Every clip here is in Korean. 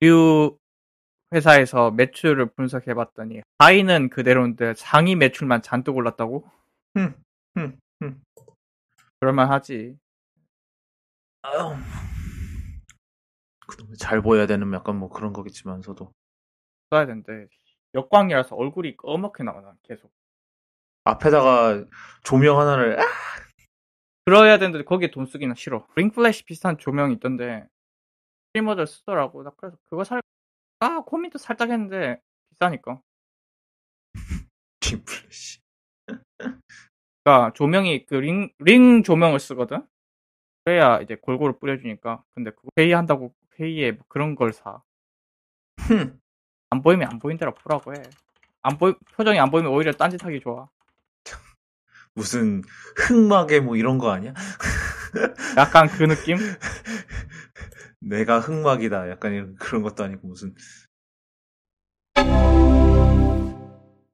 류 회사에서 매출을 분석해봤더니 하이는 그대로인데 상위 매출만 잔뜩 올랐다고? 흠, 흠, 흠. 그럴만하지. 잘 보여야 되는 약간 뭐 그런 거겠지만서도 써야 되는데 역광이라서 얼굴이 꺼멓게 나와 계속. 앞에다가 조명 하나를 아! 그래야 되는데 거기에 돈 쓰기는 싫어. 링플래시 비슷한 조명이 있던데 스트리머들 쓰더라고. 나 그래서 그거 살. 아 고민도 살짝 했는데 비싸니까. 딩플래시 그러니까 조명이 그 링 링 조명을 쓰거든. 그래야 이제 골고루 뿌려주니까. 근데 그거 회의한다고 회의에 뭐 그런 걸 사. 흠. 안 보이면 안 보인 대로 보라고 해. 안 보이 표정이 안 보이면 오히려 딴짓하기 좋아. 무슨 흑막에 뭐 이런 거 아니야? 약간 그 느낌? 내가 흑막이다. 약간 이런 그런 것도 아니고 무슨.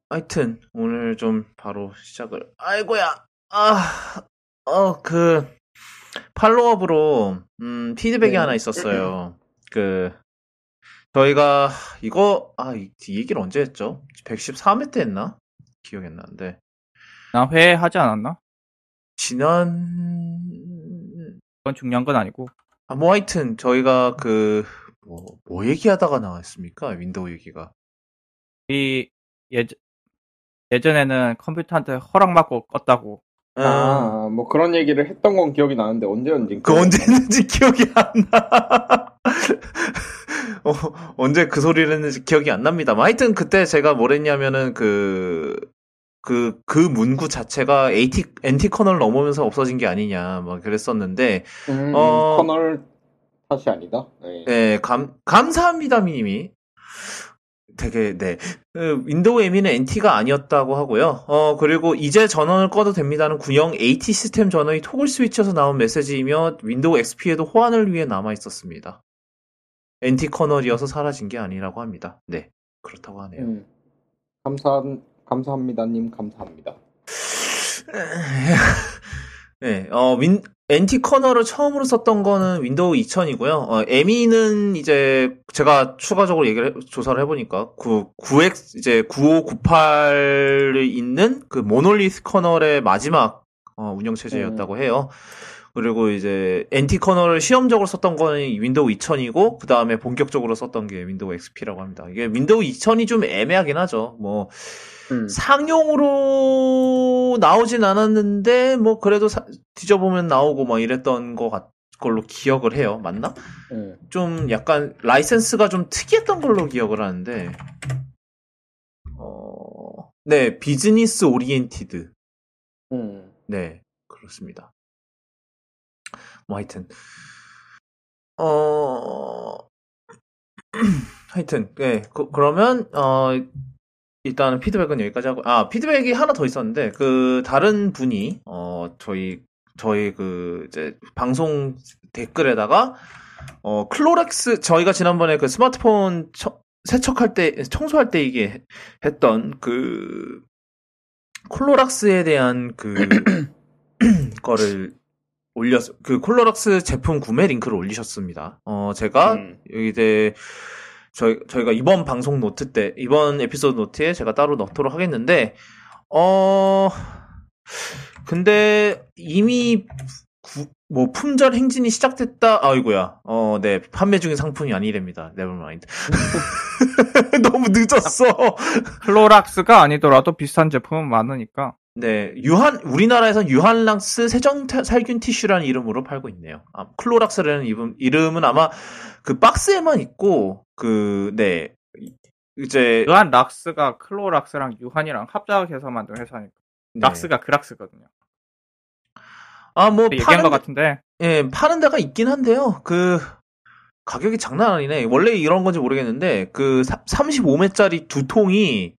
하여튼 오늘 좀 바로 시작을. 아이고야. 아, 어 그 팔로업으로 음 피드백이 네. 하나 있었어요. 그 저희가 이거 아이 이 얘기를 언제 했죠? 113회 때 했나? 기억이 안 나는데 나 회 하지 않았나? 지난 그건 중요한 건 아니고. 아, 뭐 하여튼 저희가 그 뭐, 뭐 얘기하다가 나왔습니까? 윈도우 얘기가. 이 예전 예전에는 컴퓨터한테 허락 받고 껐다고. 아, 아, 뭐 그런 얘기를 했던 건 기억이 나는데 언제였는지. 그 언제 했는지 기억이 안 나. 어, 언제 그 소리를 했는지 기억이 안 납니다. 뭐 하여튼 그때 제가 뭘 했냐면은 그, 그, 그 문구 자체가 AT, NT kernel 넘으면서 없어진 게 아니냐, 막 그랬었는데, 음, 어. kernel 탓이 아니다. 네. 네, 감, 감사합니다, 미님이. 되게, 네. 그, 윈도우 ME는 NT가 아니었다고 하고요. 어, 그리고 이제 전원을 꺼도 됩니다는 구형 AT 시스템 전원이 토글 스위치에서 나온 메시지이며 윈도우 XP에도 호환을 위해 남아 있었습니다. NT 커널이어서 사라진 게 아니라고 합니다. 네. 그렇다고 하네요. 음. 감사 감사합니다님 감사합니다. 네, 어, 윈, NT 커널을 처음으로 썼던 거는 윈도우 2000이고요. 어, ME는 이제 제가 추가적으로 얘기를 해- 조사를 해보니까 그 9X 이제 95 98이 있는 그 monolith kernel의 마지막 어, 운영 체제였다고 해요. 그리고 이제 NT kernel을 시험적으로 썼던 거는 윈도우 2000이고 그 다음에 본격적으로 썼던 게 윈도우 XP라고 합니다. 이게 윈도우 2000이 좀 애매하긴 하죠. 뭐 음. 상용으로 나오진 않았는데 뭐 그래도 사- 뒤져보면 나오고 막 이랬던 거 같, 걸로 기억을 해요. 맞나? 음. 좀 약간 라이센스가 좀 특이했던 걸로 기억을 하는데 어, 네 business oriented 음. 네 그렇습니다. 뭐 하여튼 어 하여튼 네 그, 그러면 어 일단은 피드백은 여기까지 하고 아 피드백이 하나 더 있었는데 그 다른 분이 어 저희 저희 그 이제 방송 댓글에다가 어 클로렉스 저희가 지난번에 그 스마트폰 처- 세척할 때 청소할 때 이게 했던 그 콜로락스에 대한 그 거를 올렸 그 콜로락스 제품 구매 링크를 올리셨습니다. 어 제가 음. 여기 이제 저희 저희가 이번 방송 노트 때 이번 에피소드 노트에 제가 따로 넣도록 하겠는데 어 근데 이미 구- 뭐 품절 행진이 시작됐다. 아이고야. 어, 네. 판매 중인 상품이 아니랍니다. Never mind. 너무 늦었어. 클로락스가 아니더라도 비슷한 제품은 많으니까. 네. 유한 우리나라에선 유한락스 세정 타- 살균 티슈라는 이름으로 팔고 있네요. 아, 클로락스라는 이름, 이름은 아마 그 박스에만 있고 그 네. 이제 유한 락스가 클로락스랑 유한이랑 합작해서 만든 회사니까. 네. 락스가 그락스거든요. 아, 뭐 파는 것 같은데 예, 파는 데가 있긴 한데요. 그 가격이 장난 아니네. 원래 이런 건지 모르겠는데 그 35매짜리 두 통이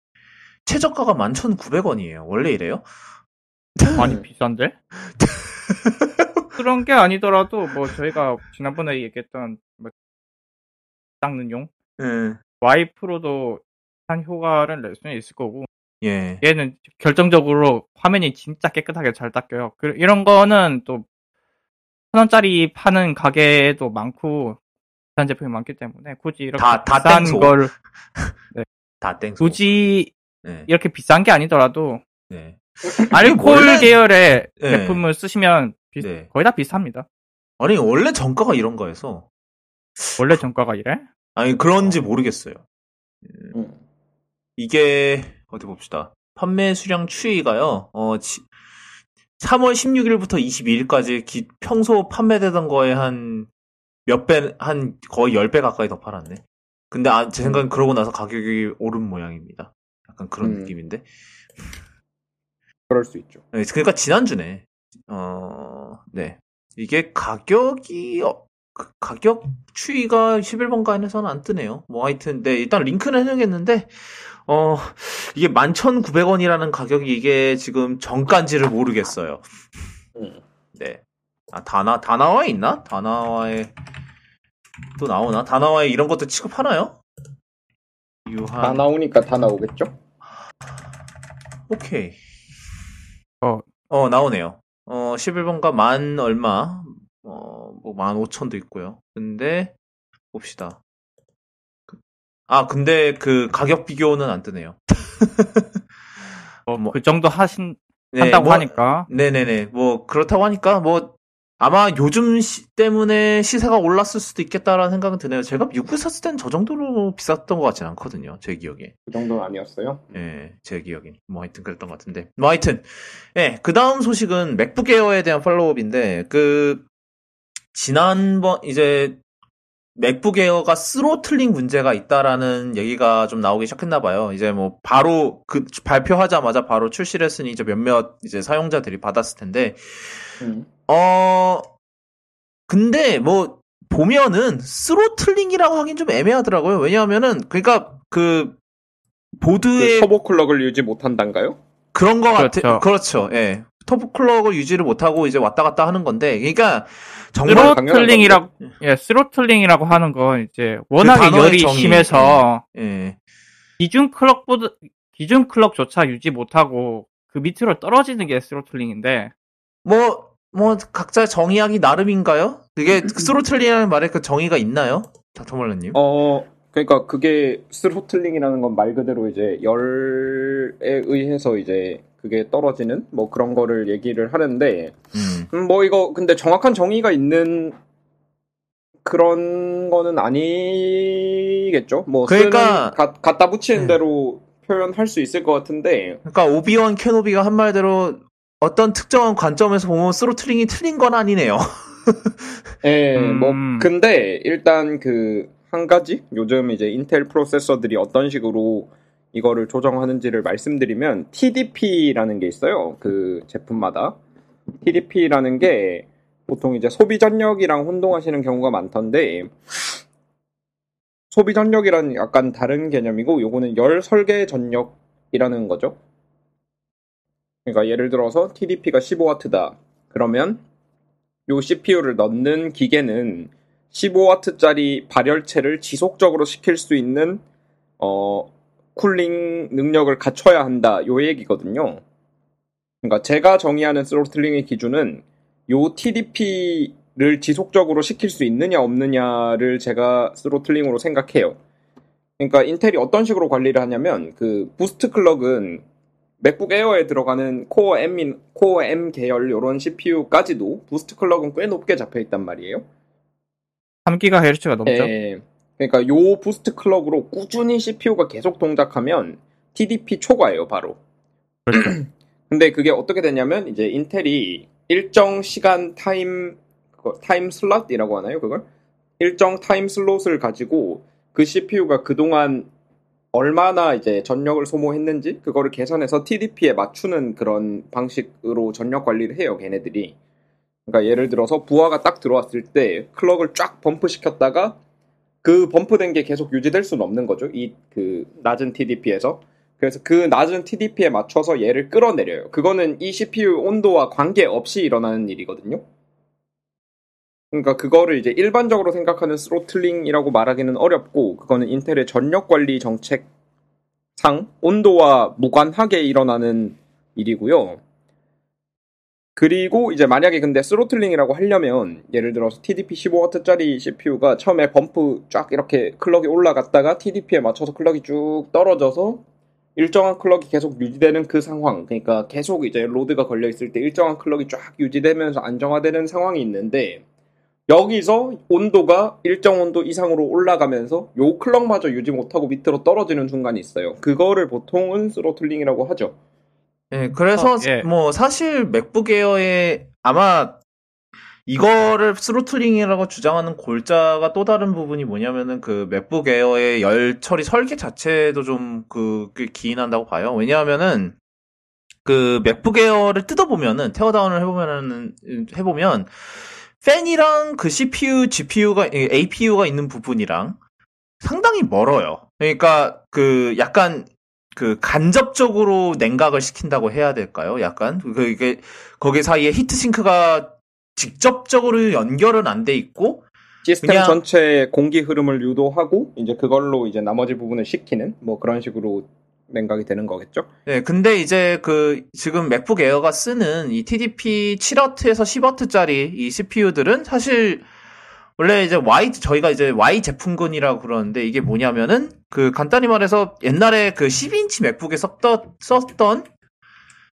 최저가가 11,900원이에요. 원래 이래요? 많이 비싼데? 그런 게 아니더라도 뭐 저희가 지난번에 얘기했던 뭐 닦는 용 예. Y 프로도 한 효과를 낼 수는 있을 거고 예. 얘는 결정적으로 화면이 진짜 깨끗하게 잘 닦여요. 그- 이런 거는 또 천 원짜리 파는 가게도 많고 비싼 제품이 많기 때문에 굳이 이렇게 다- 다 비싼 땡소. 걸 다 땡소. 굳이 네. 이렇게 비싼 게 아니더라도 네. 알코올 원래- 계열의 네. 제품을 쓰시면 비- 네. 거의 다 비쌉니다. 아니 원래 정가가 이런 거여서 원래 정가가 이래? 아니 그런지 모르겠어요. 음. 이게 어디 봅시다. 판매 수량 추이가요. 어, 지- 3월 16일부터 22일까지 평소 판매되던 거에 한 몇 배, 한 거의 10배 가까이 더 팔았네. 근데 아, 제 생각엔 그러고 나서 가격이 오른 모양입니다. 약간 그런 음. 느낌인데. 그럴 수 있죠. 네, 그러니까 지난주네. 어, 네. 이게 가격이 어, 그 가격 추이가 11번가에서는 안 뜨네요. 뭐 하여튼 네, 일단 링크는 해놓겠는데 어, 이게 11,900원이라는 가격이 이게 지금 정가인지를 모르겠어요. 음. 네. 아, 다나 다나와에 있나? 다나와에 또 나오나? 다나와에 이런 것도 취급하나요? 유한 다 나오니까 다 나오겠죠? 오케이. 어. 어, 나오네요. 어, 11번가 만 얼마, 어, 뭐, 만 오천도 있고요. 근데, 봅시다. 그- 아, 근데 그 가격 비교는 안 뜨네요. 뭐, 뭐- 그 정도 하신 네, 한다고 뭐- 하니까 네네네. 뭐, 그렇다고 하니까, 뭐, 아마 요즘 시 때문에 시세가 올랐을 수도 있겠다라는 생각은 드네요. 제가 미국에 샀을 때는 저 정도로 비쌌던 것 같진 않거든요. 제 기억에. 그 정도는 아니었어요. 예, 제 기억엔. 뭐 하여튼 그랬던 것 같은데. 뭐 하여튼, 예, 그 다음 소식은 맥북 에어에 대한 follow-up인데, 그, 지난번, 이제, 맥북 에어가 throttling 문제가 있다라는 얘기가 좀 나오기 시작했나 봐요. 이제 뭐, 바로, 그, 발표하자마자 바로 출시를 했으니 이제 몇몇 이제 사용자들이 받았을 텐데, 음. 어, 근데 뭐, 보면은, throttling이라고 하긴 좀 애매하더라고요. 왜냐하면은, 그러니까, 그, 그 보드의 turbo clock을 유지 못한단 건가요? 그런 거 같아. 그렇죠. 그렇죠. 예. turbo clock을 유지를 못하고 이제 왔다 갔다 하는 건데, 그러니까 정말 throttling이라고 예, throttling이라고 하는 건 이제 워낙에 단어의 열이 정의. 심해서 예. 기준 clock보다 기준 clock조차 유지 못하고 그 밑으로 떨어지는 게 throttling인데 뭐, 뭐, 각자 정의하기 나름인가요? 그게 throttling이라는 말에 그 정의가 있나요? 다터멀러님? 어, 그러니까 그게 throttling이라는 건 말 그대로 이제 열에 의해서 이제 그게 떨어지는 뭐 그런 거를 얘기를 하는데 음. 음, 뭐 이거 근데 정확한 정의가 있는 그런 거는 아니겠죠. 뭐 그러니까- 가- 갖다 붙이는 네. 대로 표현할 수 있을 것 같은데 그러니까 오비원 케노비가 한 말대로 어떤 특정한 관점에서 보면 throttling이 틀린 건 아니네요. 예, 음. 뭐 근데 일단 그 한 가지 요즘 이제 인텔 프로세서들이 어떤 식으로 이거를 조정하는지를 말씀드리면 TDP라는 게 있어요. 그 제품마다 TDP라는 게 보통 이제 소비 전력이랑 혼동하시는 경우가 많던데 소비 전력이란 약간 다른 개념이고 요거는 열 설계 전력이라는 거죠. 그러니까 예를 들어서 TDP가 15W다. 그러면 요 CPU를 넣는 기계는 15W짜리 발열체를 지속적으로 시킬 수 있는 어 cooling 능력을 갖춰야 한다. 요 얘기거든요. 그러니까 제가 정의하는 throttling의 기준은 요 TDP를 지속적으로 시킬 수 있느냐 없느냐를 제가 throttling으로 생각해요. 그러니까 인텔이 어떤 식으로 관리를 하냐면 그 boost clock은 맥북 에어에 들어가는 코어 M 코어 M 계열 요런 CPU까지도 boost clock은 꽤 높게 잡혀 있단 말이에요. 3GHz가 넘죠. 예. 그러니까 요 boost clock으로 꾸준히 CPU가 계속 동작하면 TDP 초과예요, 바로. 근데 그게 어떻게 되냐면 이제 인텔이 일정 시간 time time slot이라고 하나요, 그걸? 일정 time slot을 가지고 그 CPU가 그동안 얼마나 이제 전력을 소모했는지 그거를 계산해서 TDP에 맞추는 그런 방식으로 전력 관리를 해요, 걔네들이. 그러니까 예를 들어서 부하가 딱 들어왔을 때 clock을 쫙 bump 시켰다가 그 bump된 게 계속 유지될 수는 없는 거죠. 이 그 낮은 TDP에서. 그래서 그 낮은 TDP에 맞춰서 얘를 끌어내려요. 그거는 이 CPU 온도와 관계없이 일어나는 일이거든요. 그러니까 그거를 이제 일반적으로 생각하는 throttling이라고 말하기는 어렵고 그거는 인텔의 전력 관리 정책상 온도와 무관하게 일어나는 일이고요. 그리고 이제 만약에 근데 throttling이라고 하려면 예를 들어서 TDP 15W짜리 CPU가 처음에 bump 쫙 이렇게 clock이 올라갔다가 TDP에 맞춰서 clock이 쭉 떨어져서 일정한 clock이 계속 유지되는 그 상황 그러니까 계속 이제 load가 걸려 있을 때 일정한 clock이 쫙 유지되면서 안정화되는 상황이 있는데 여기서 온도가 일정 온도 이상으로 올라가면서 요 clock마저 유지 못하고 밑으로 떨어지는 순간이 있어요. 그거를 보통은 throttling이라고 하죠. 예, 그래서 어, 예. 뭐 사실 맥북 에어에 아마 이거를 throttling이라고 주장하는 골자가 또 다른 부분이 뭐냐면은 그 맥북 에어의 열 처리 설계 자체도 좀 그 기인한다고 봐요. 왜냐하면은 그 맥북 에어를 뜯어보면은 teardown을 해보면은 해보면 팬이랑 그 CPU, GPU가 APU가 있는 부분이랑 상당히 멀어요. 그러니까 그 약간 그 간접적으로 냉각을 시킨다고 해야 될까요? 약간 그 이게 거기 사이에 히트싱크가 직접적으로 연결은 안 돼 있고 시스템 그냥- 전체의 공기 흐름을 유도하고 이제 그걸로 이제 나머지 부분을 식히는 뭐 그런 식으로 냉각이 되는 거겠죠. 네, 근데 이제 그 지금 맥북 에어가 쓰는 이 TDP 7W에서 10W짜리 이 CPU들은 사실 원래 이제 Y 저희가 이제 Y 제품군이라고 그러는데 이게 뭐냐면은 그 간단히 말해서 옛날에 그 12인치 맥북에 썼던 썼던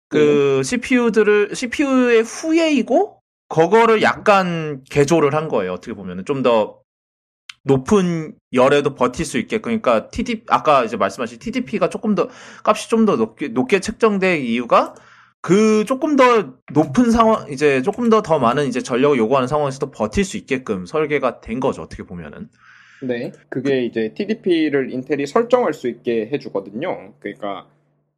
그 CPU들을 CPU의 후예이고 그거를 약간 개조를 한 거예요. 어떻게 보면은 좀 더 높은 열에도 버틸 수 있게 그러니까 TDP 아까 이제 말씀하신 TDP가 조금 더 값이 좀 더 높게 높게 책정된 이유가 그 조금 더 높은 상황 이제 조금 더더 많은 이제 전력을 요구하는 상황에서도 버틸 수 있게끔 설계가 된 거죠. 어떻게 보면은. 네. 그게 이제 TDP를 인텔이 설정할 수 있게 해주거든요. 그러니까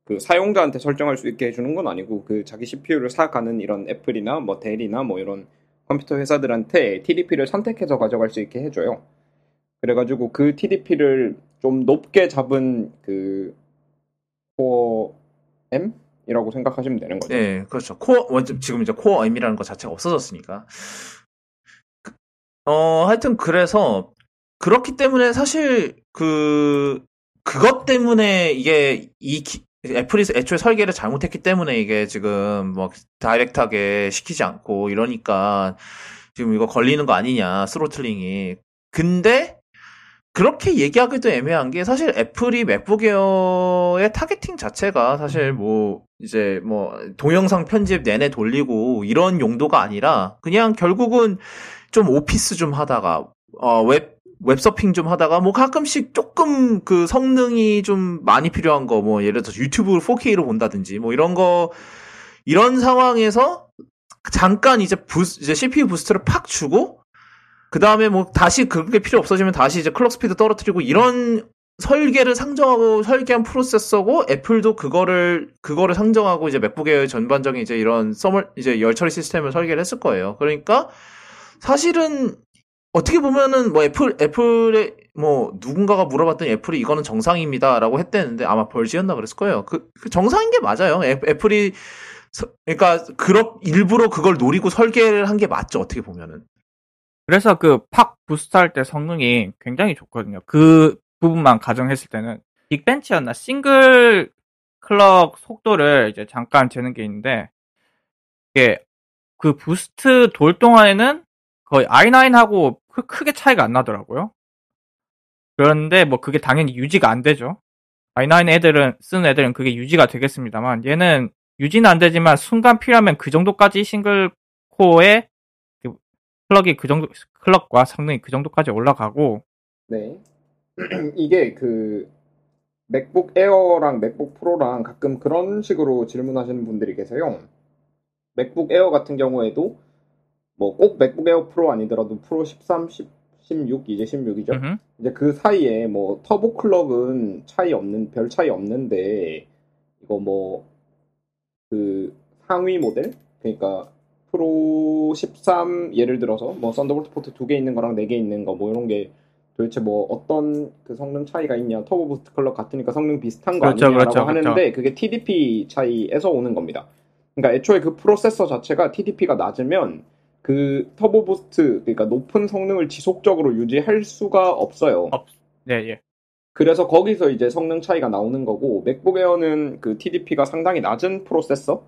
그 사용자한테 설정할 수 있게 해주는 건 아니고 그 자기 CPU를 사가는 이런 애플이나 뭐 델이나 뭐 이런 컴퓨터 회사들한테 TDP를 선택해서 가져갈 수 있게 해줘요. 그래가지고 그 TDP를 좀 높게 잡은 그 코어 M이라고 생각하시면 되는 거죠. 네, 그렇죠. 코어 지금 이제 코어 M이라는 것 자체가 없어졌으니까. 그- 어, 하여튼 그래서 그렇기 때문에 사실 그 그것 때문에 이게 이 기- 애플이 애초에 설계를 잘못했기 때문에 이게 지금 뭐 direct하게 시키지 않고 이러니까 지금 이거 걸리는 거 아니냐 throttling이. 근데 그렇게 얘기하기도 애매한 게 사실 애플이 맥북 에어의 targeting 자체가 사실 뭐 이제 뭐 동영상 편집 내내 돌리고 이런 용도가 아니라 그냥 결국은 좀 오피스 좀 하다가 어 웹 웹서핑 좀 하다가 뭐 가끔씩 조금 그 성능이 좀 많이 필요한 거 뭐 예를 들어서 유튜브를 4K로 본다든지 뭐 이런 거 이런 상황에서 잠깐 이제 부스 이제 CPU boost를 팍 주고 그 다음에 뭐 다시 그게 필요 없어지면 다시 이제 clock 스피드 떨어뜨리고 이런 설계를 상정하고 설계한 프로세서고 애플도 그거를 그거를 상정하고 이제 맥북 에어의 전반적인 이제 이런 thermal 이제 열 처리 시스템을 설계를 했을 거예요. 그러니까 사실은 어떻게 보면은 뭐 애플 애플에 뭐 누군가가 물어봤더니 애플이 이거는 정상입니다라고 했대는데 아마 Verge였나 그랬을 거예요. 그, 그 정상인 게 맞아요. 애, 애플이 서- 그러니까 그렇 일부러 그걸 노리고 설계를 한 게 맞죠. 어떻게 보면은. 그래서 그 팍 boost 할 때 성능이 굉장히 좋거든요. 그 부분만 가정했을 때는 Geekbench였나 싱글 clock 속도를 이제 잠깐 재는 게 있는데 이게 그 boost 돌 동안에는 거의 i9하고 크게 차이가 안 나더라고요. 그런데 뭐 그게 당연히 유지가 안 되죠. i9 애들은 쓰는 애들은 그게 유지가 되겠습니다만 얘는 유지는 안 되지만 순간 필요하면 그 정도까지 싱글 코어에 그 clock이 그 정도 clock과 성능이 그 정도까지 올라가고 네. 이게 그 맥북 에어랑 맥북 프로랑 가끔 그런 식으로 질문하시는 분들이 계세요. 맥북 에어 같은 경우에도 뭐 꼭 맥북 에어 프로 아니더라도 프로 13, 10, 16 이제 16이죠. 음흠. 이제 그 사이에 뭐 turbo clock은 차이 없는 별 차이 없는데 이거 뭐 그 상위 모델 그러니까 프로 13 예를 들어서 뭐 썬더볼트 포트 두 개 있는 거랑 네 개 있는 거 뭐 이런 게 도대체 뭐 어떤 그 성능 차이가 있냐 turbo boost clock 같으니까 성능 비슷한 거 그렇죠, 아니냐라고 그렇죠, 하는데 그렇죠. 그게 TDP 차이에서 오는 겁니다. 그러니까 애초에 그 프로세서 자체가 TDP가 낮으면 그 turbo boost 그러니까 높은 성능을 지속적으로 유지할 수가 없어요. 없- 네, 예. 그래서 거기서 이제 성능 차이가 나오는 거고 맥북 에어는 그 TDP가 상당히 낮은 프로세서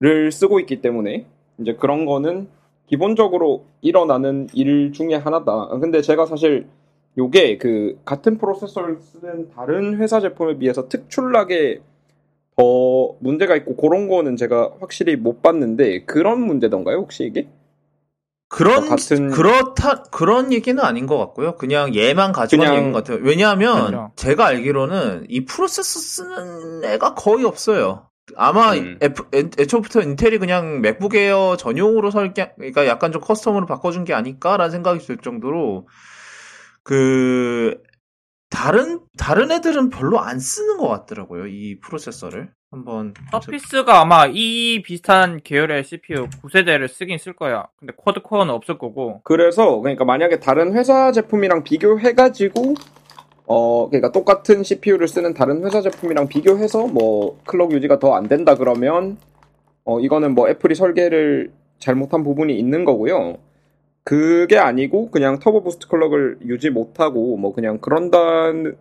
를 쓰고 있기 때문에 이제 그런 거는 기본적으로 일어나는 일 중에 하나다. 근데 제가 사실 요게 그 같은 프로세서를 쓰는 다른 회사 제품에 비해서 특출나게 더 문제가 있고 그런 거는 제가 확실히 못 봤는데 그런 문제던가요 혹시 이게? 그런 같은- 그렇다 그런 얘기는 아닌 것 같고요. 그냥 얘만 가지고 그냥- 있는 것 같아요. 왜냐하면 그렇죠. 제가 알기로는 이 프로세서 쓰는 애가 거의 없어요. 아마 음. F, 애- 애초부터 인텔이 그냥 맥북 에어 전용으로 설계, 그러니까 약간 좀 custom으로 바꿔준 게 아닐까라는 생각이 들 정도로 그 다른 다른 애들은 별로 안 쓰는 것 같더라고요. 이 프로세서를 한번 서피스가 아마 이 비슷한 계열의 CPU 9세대를 쓰긴 쓸 거야. 근데 쿼드 코어는 없을 거고. 그래서 그러니까 만약에 다른 회사 제품이랑 비교해가지고 어 그러니까 똑같은 CPU를 쓰는 다른 회사 제품이랑 비교해서 뭐 클럭 유지가 더 안 된다 그러면 어 이거는 뭐 애플이 설계를 잘못한 부분이 있는 거고요. 그게 아니고 그냥 turbo boost clock을 유지 못하고 뭐 그냥 그런다는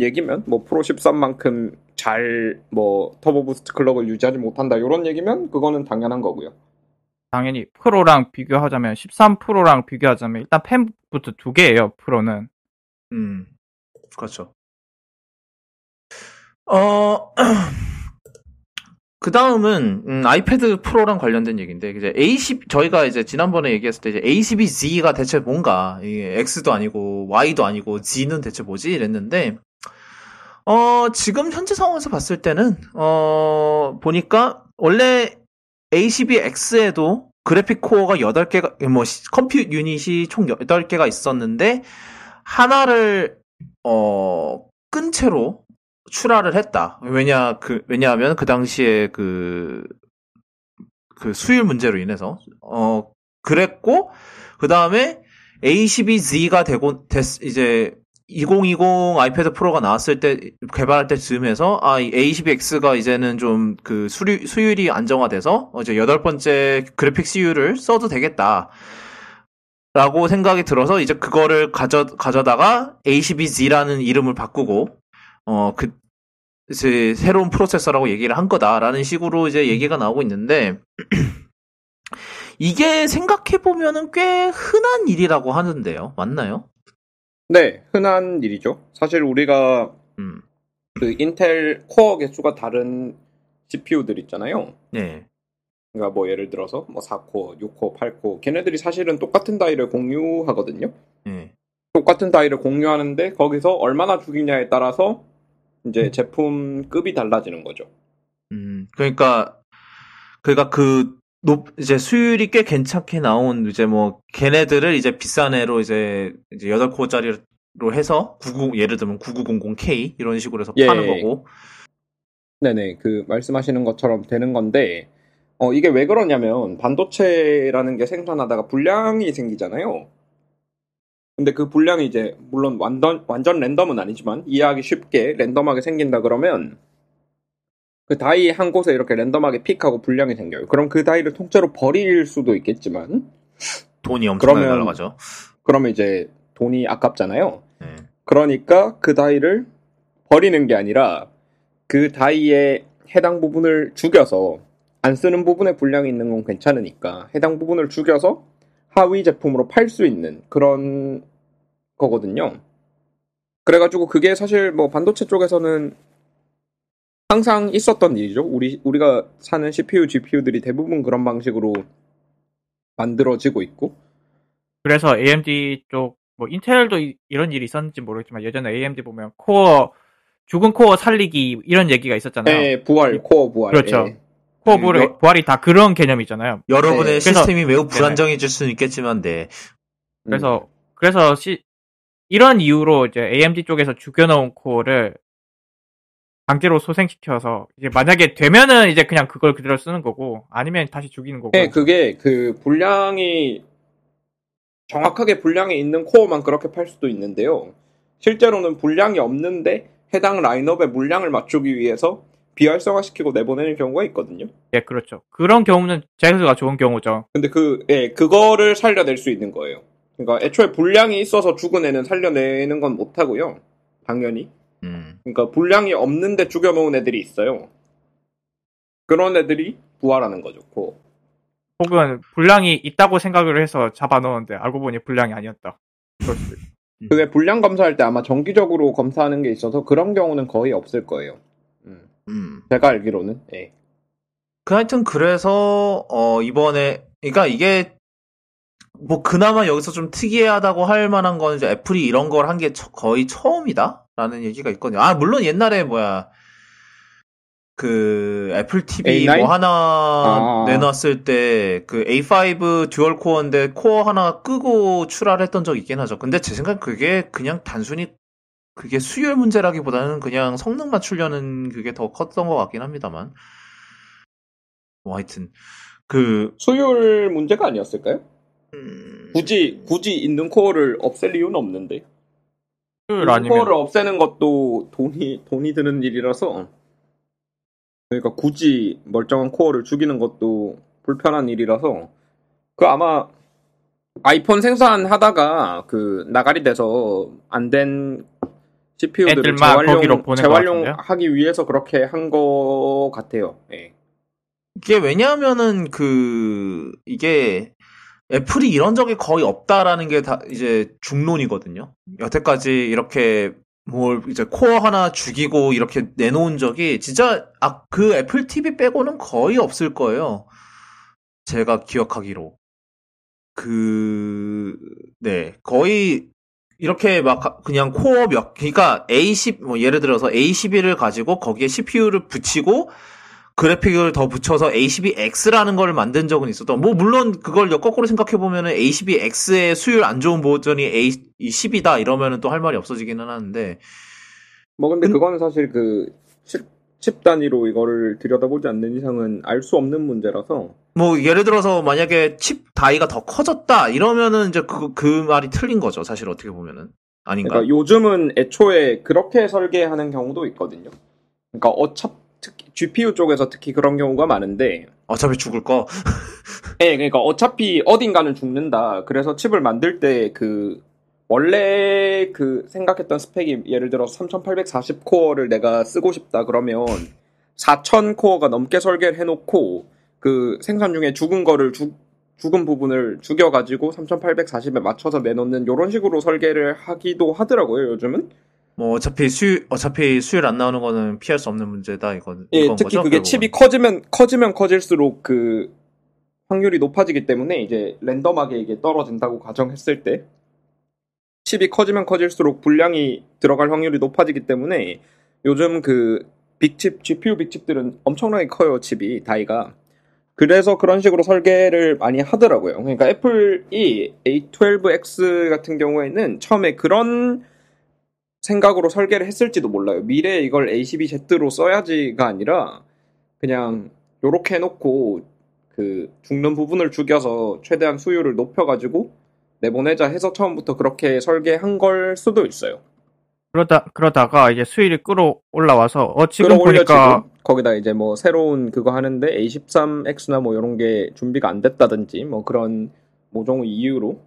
얘기면 뭐 프로 13만큼 잘 뭐 turbo boost clock을 유지하지 못한다 이런 얘기면 그거는 당연한 거고요. 당연히 Pro랑 비교하자면 13 Pro랑 비교하자면 일단 팬부터 두 개예요. Pro는. 음, 그렇죠. 어, 그 다음은, 음, iPad Pro랑 관련된 얘기인데, 이제 A10, 저희가 이제 지난번에 얘기했을 때, 이제 A12Z가 대체 뭔가, 이게 X도 아니고, Y도 아니고, Z는 대체 뭐지? 이랬는데, 어, 지금 현재 상황에서 봤을 때는, 어, 보니까, 원래 A12X에도 그래픽 코어가 8개가, 뭐, 시- 컴퓨터 유닛이 총 8개가 있었는데, 하나를 어, 끈 채로 출하를 했다. 왜냐 그 왜냐하면 그 당시에 그, 그 수율 문제로 인해서 어 그랬고 그 다음에 A12Z가 되고 됐 이제 2020 아이패드 프로가 나왔을 때 개발할 때 즈음에서 아이 A12X가 이제는 좀 그 수율 수율이 안정화돼서 어, 이제 여덟 번째 그래픽 CU를 써도 되겠다. 라고 생각이 들어서 이제 그거를 가져 가져다가 A12Z라는 이름을 바꾸고 어 그 이제 새로운 프로세서라고 얘기를 한 거다라는 식으로 이제 얘기가 나오고 있는데 이게 생각해 보면은 꽤 흔한 일이라고 하는데요. 맞나요? 네, 흔한 일이죠. 사실 우리가 음. 그 인텔 코어 개수가 다른 CPU들 있잖아요. 네. 그러니까 뭐 예를 들어서 뭐 4코어, 6코어, 8코어 걔네들이 사실은 똑같은 다이를 공유하거든요. 네. 똑같은 다이를 공유하는데 거기서 얼마나 죽이냐에 따라서 이제 제품급이 달라지는 거죠. 음. 그러니까 그러니까 그 높, 이제 수율이 꽤 괜찮게 나온 이제 뭐 걔네들을 이제 비싼 애로 이제 이제 8코어짜리로 해서 99 예를 들면 9900K 이런 식으로 해서 예. 파는 거고. 네네, 그 말씀하시는 것처럼 되는 건데 어 이게 왜 그러냐면 반도체라는 게 생산하다가 불량이 생기잖아요. 근데 그 불량이 이제 물론 완전 완전 랜덤은 아니지만 이해하기 쉽게 랜덤하게 생긴다 그러면 그 다이 한 곳에 이렇게 랜덤하게 픽하고 불량이 생겨요. 그럼 그 다이를 통째로 버릴 수도 있겠지만 돈이 엄청나게 그러면- 날아가죠. 그러면 이제 돈이 아깝잖아요. 네. 그러니까 그 다이를 버리는 게 아니라 그 다이의 해당 부분을 죽여서 안 쓰는 부분에 불량이 있는 건 괜찮으니까 해당 부분을 죽여서 하위 제품으로 팔 수 있는 그런 거거든요. 그래가지고 그게 사실 뭐 반도체 쪽에서는 항상 있었던 일이죠. 우리 우리가 사는 CPU, GPU들이 대부분 그런 방식으로 만들어지고 있고 그래서 AMD 쪽, 뭐 Intel도 이, 런 일이 있었는지 모르겠지만 예전에 AMD 보면 코어, 죽은 코어 살리기 이런 얘기가 있었잖아요. 예, 부활, 코어 부활. 그렇죠. 예. 코어 음, 부활이, 다 그런 개념이잖아요. 여러분의 네. 시스템이 매우 불안정해질 수는 있겠지만, 네. 그래서 그래서 시- 이런 이유로 이제 AMD 쪽에서 죽여놓은 코어를 강제로 소생시켜서 이제 만약에 되면은 이제 그냥 그걸 그대로 쓰는 거고 아니면 다시 죽이는 거고. 네, 그게 그 불량이 정확하게 불량이 있는 코어만 그렇게 팔 수도 있는데요. 실제로는 불량이 없는데 해당 라인업의 물량을 맞추기 위해서 비활성화시키고 내보내는 경우가 있거든요. 예, 그렇죠. 그런 경우는 재수가 좋은 경우죠. 근데 그, 예, 그거를 살려낼 수 있는 거예요. 그러니까 애초에 분량이 있어서 죽은 애는 살려내는 건 못하고요. 당연히. 음. 그러니까 분량이 없는데 죽여놓은 애들이 있어요. 그런 애들이 부활하는 거죠. 코어. 혹은 분량이 있다고 생각을 해서 잡아 넣었는데 알고 보니 분량이 아니었다. 그럴 수도 있고. 그게 분량 검사할 때 아마 정기적으로 검사하는 게 있어서 그런 경우는 거의 없을 거예요. 음. 음. 제가 알기로는. 예. 그 하여튼 그래서 어 이번에 그러니까 이게 뭐 그나마 여기서 좀 특이하다고 할 만한 건 이제 Apple이 이런 걸 한 게 거의 처음이다라는 얘기가 있거든요. 아 물론 옛날에 뭐야 그 Apple TV A9? 뭐 하나 아. 내놨을 때 그 A5 dual core인데 코어 하나 끄고 출하를 했던 적이 있긴 하죠. 근데 제 생각 그게 그냥 단순히 그게 수율 문제라기보다는 그냥 성능 맞추려는 그게 더 컸던 것 같긴 합니다만. 뭐 하여튼 그 수율 문제가 아니었을까요? 음, 굳이 굳이 있는 코어를 없앨 이유는 없는데. 있는 아니면 코어를 없애는 것도 돈이 돈이 드는 일이라서. 그러니까 굳이 멀쩡한 코어를 죽이는 것도 불편한 일이라서 그 아마 아이폰 생산하다가 그 나가리 돼서 안 된 CPU들을 재활용? 재활용하기 위해서 그렇게 한 거 같아요. 예. 이게 왜냐하면은 그 이게 애플이 이런 적이 거의 없다라는 게 다 이제 중론이거든요. 여태까지 이렇게 뭘 이제 코어 하나 죽이고 이렇게 내놓은 적이 진짜 아 그 애플 TV 빼고는 거의 없을 거예요. 제가 기억하기로 그 네 거의 이렇게 막 가- 그냥 코어 몇 그러니까 A10 뭐 예를 들어서 A11을 가지고 거기에 CPU를 붙이고 그래픽을 더 붙여서 A12X라는 걸 만든 적은 있었던 뭐 물론 그걸 거꾸로 생각해 보면은 A12X의 수율 안 좋은 버전이 A10이다 이러면은 또 할 말이 없어지기는 하는데. 뭐 근데 근- 그거는 사실 그 칩, 칩 단위로 이거를 들여다보지 않는 이상은 알 수 없는 문제라서 뭐 예를 들어서 만약에 칩 다이가 더 커졌다 이러면은 이제 그, 그 말이 틀린 거죠 사실 어떻게 보면은 아닌가 그러니까 요즘은 애초에 그렇게 설계하는 경우도 있거든요. 그러니까 어차피 특히 GPU 쪽에서 특히 그런 경우가 많은데 어차피 죽을 거 예, 그러니까 어차피 어딘가는 죽는다. 그래서 칩을 만들 때 그 원래 그 생각했던 스펙이 예를 들어서 3840 코어를 내가 쓰고 싶다 그러면 4000 코어가 넘게 설계를 해놓고 그 생산 중에 죽은 거를 죽 죽은 부분을 죽여가지고 3840에 맞춰서 내놓는 이런 식으로 설계를 하기도 하더라고요 요즘은. 뭐 어차피 수율 어차피 수율 안 나오는 거는 피할 수 없는 문제다 이건 예, 특히 거죠, 그게 결국은. 칩이 커지면 커지면 커질수록 그 확률이 높아지기 때문에 이제 랜덤하게 이게 떨어진다고 가정했을 때 칩이 커지면 커질수록 분량이 들어갈 확률이 높아지기 때문에 요즘 그 빅칩 GPU 빅칩들은 엄청나게 커요 칩이 다이가 그래서 그런 식으로 설계를 많이 하더라고요. 그러니까 애플이 A12X 같은 경우에는 처음에 그런 생각으로 설계를 했을지도 몰라요. 미래에 이걸 A12Z로 써야지가 아니라 그냥 요렇게 해놓고 그 죽는 부분을 죽여서 최대한 수율을 높여가지고 내보내자 해서 처음부터 그렇게 설계한 걸 수도 있어요. 그러다 그러다가 이제 수율이 끌어 올라와서 어 지금 보니까 끌어올려지고 거기다 이제 뭐 새로운 그거 하는데 A13X나 뭐 이런 게 준비가 안 됐다든지 뭐 그런 모종 이유로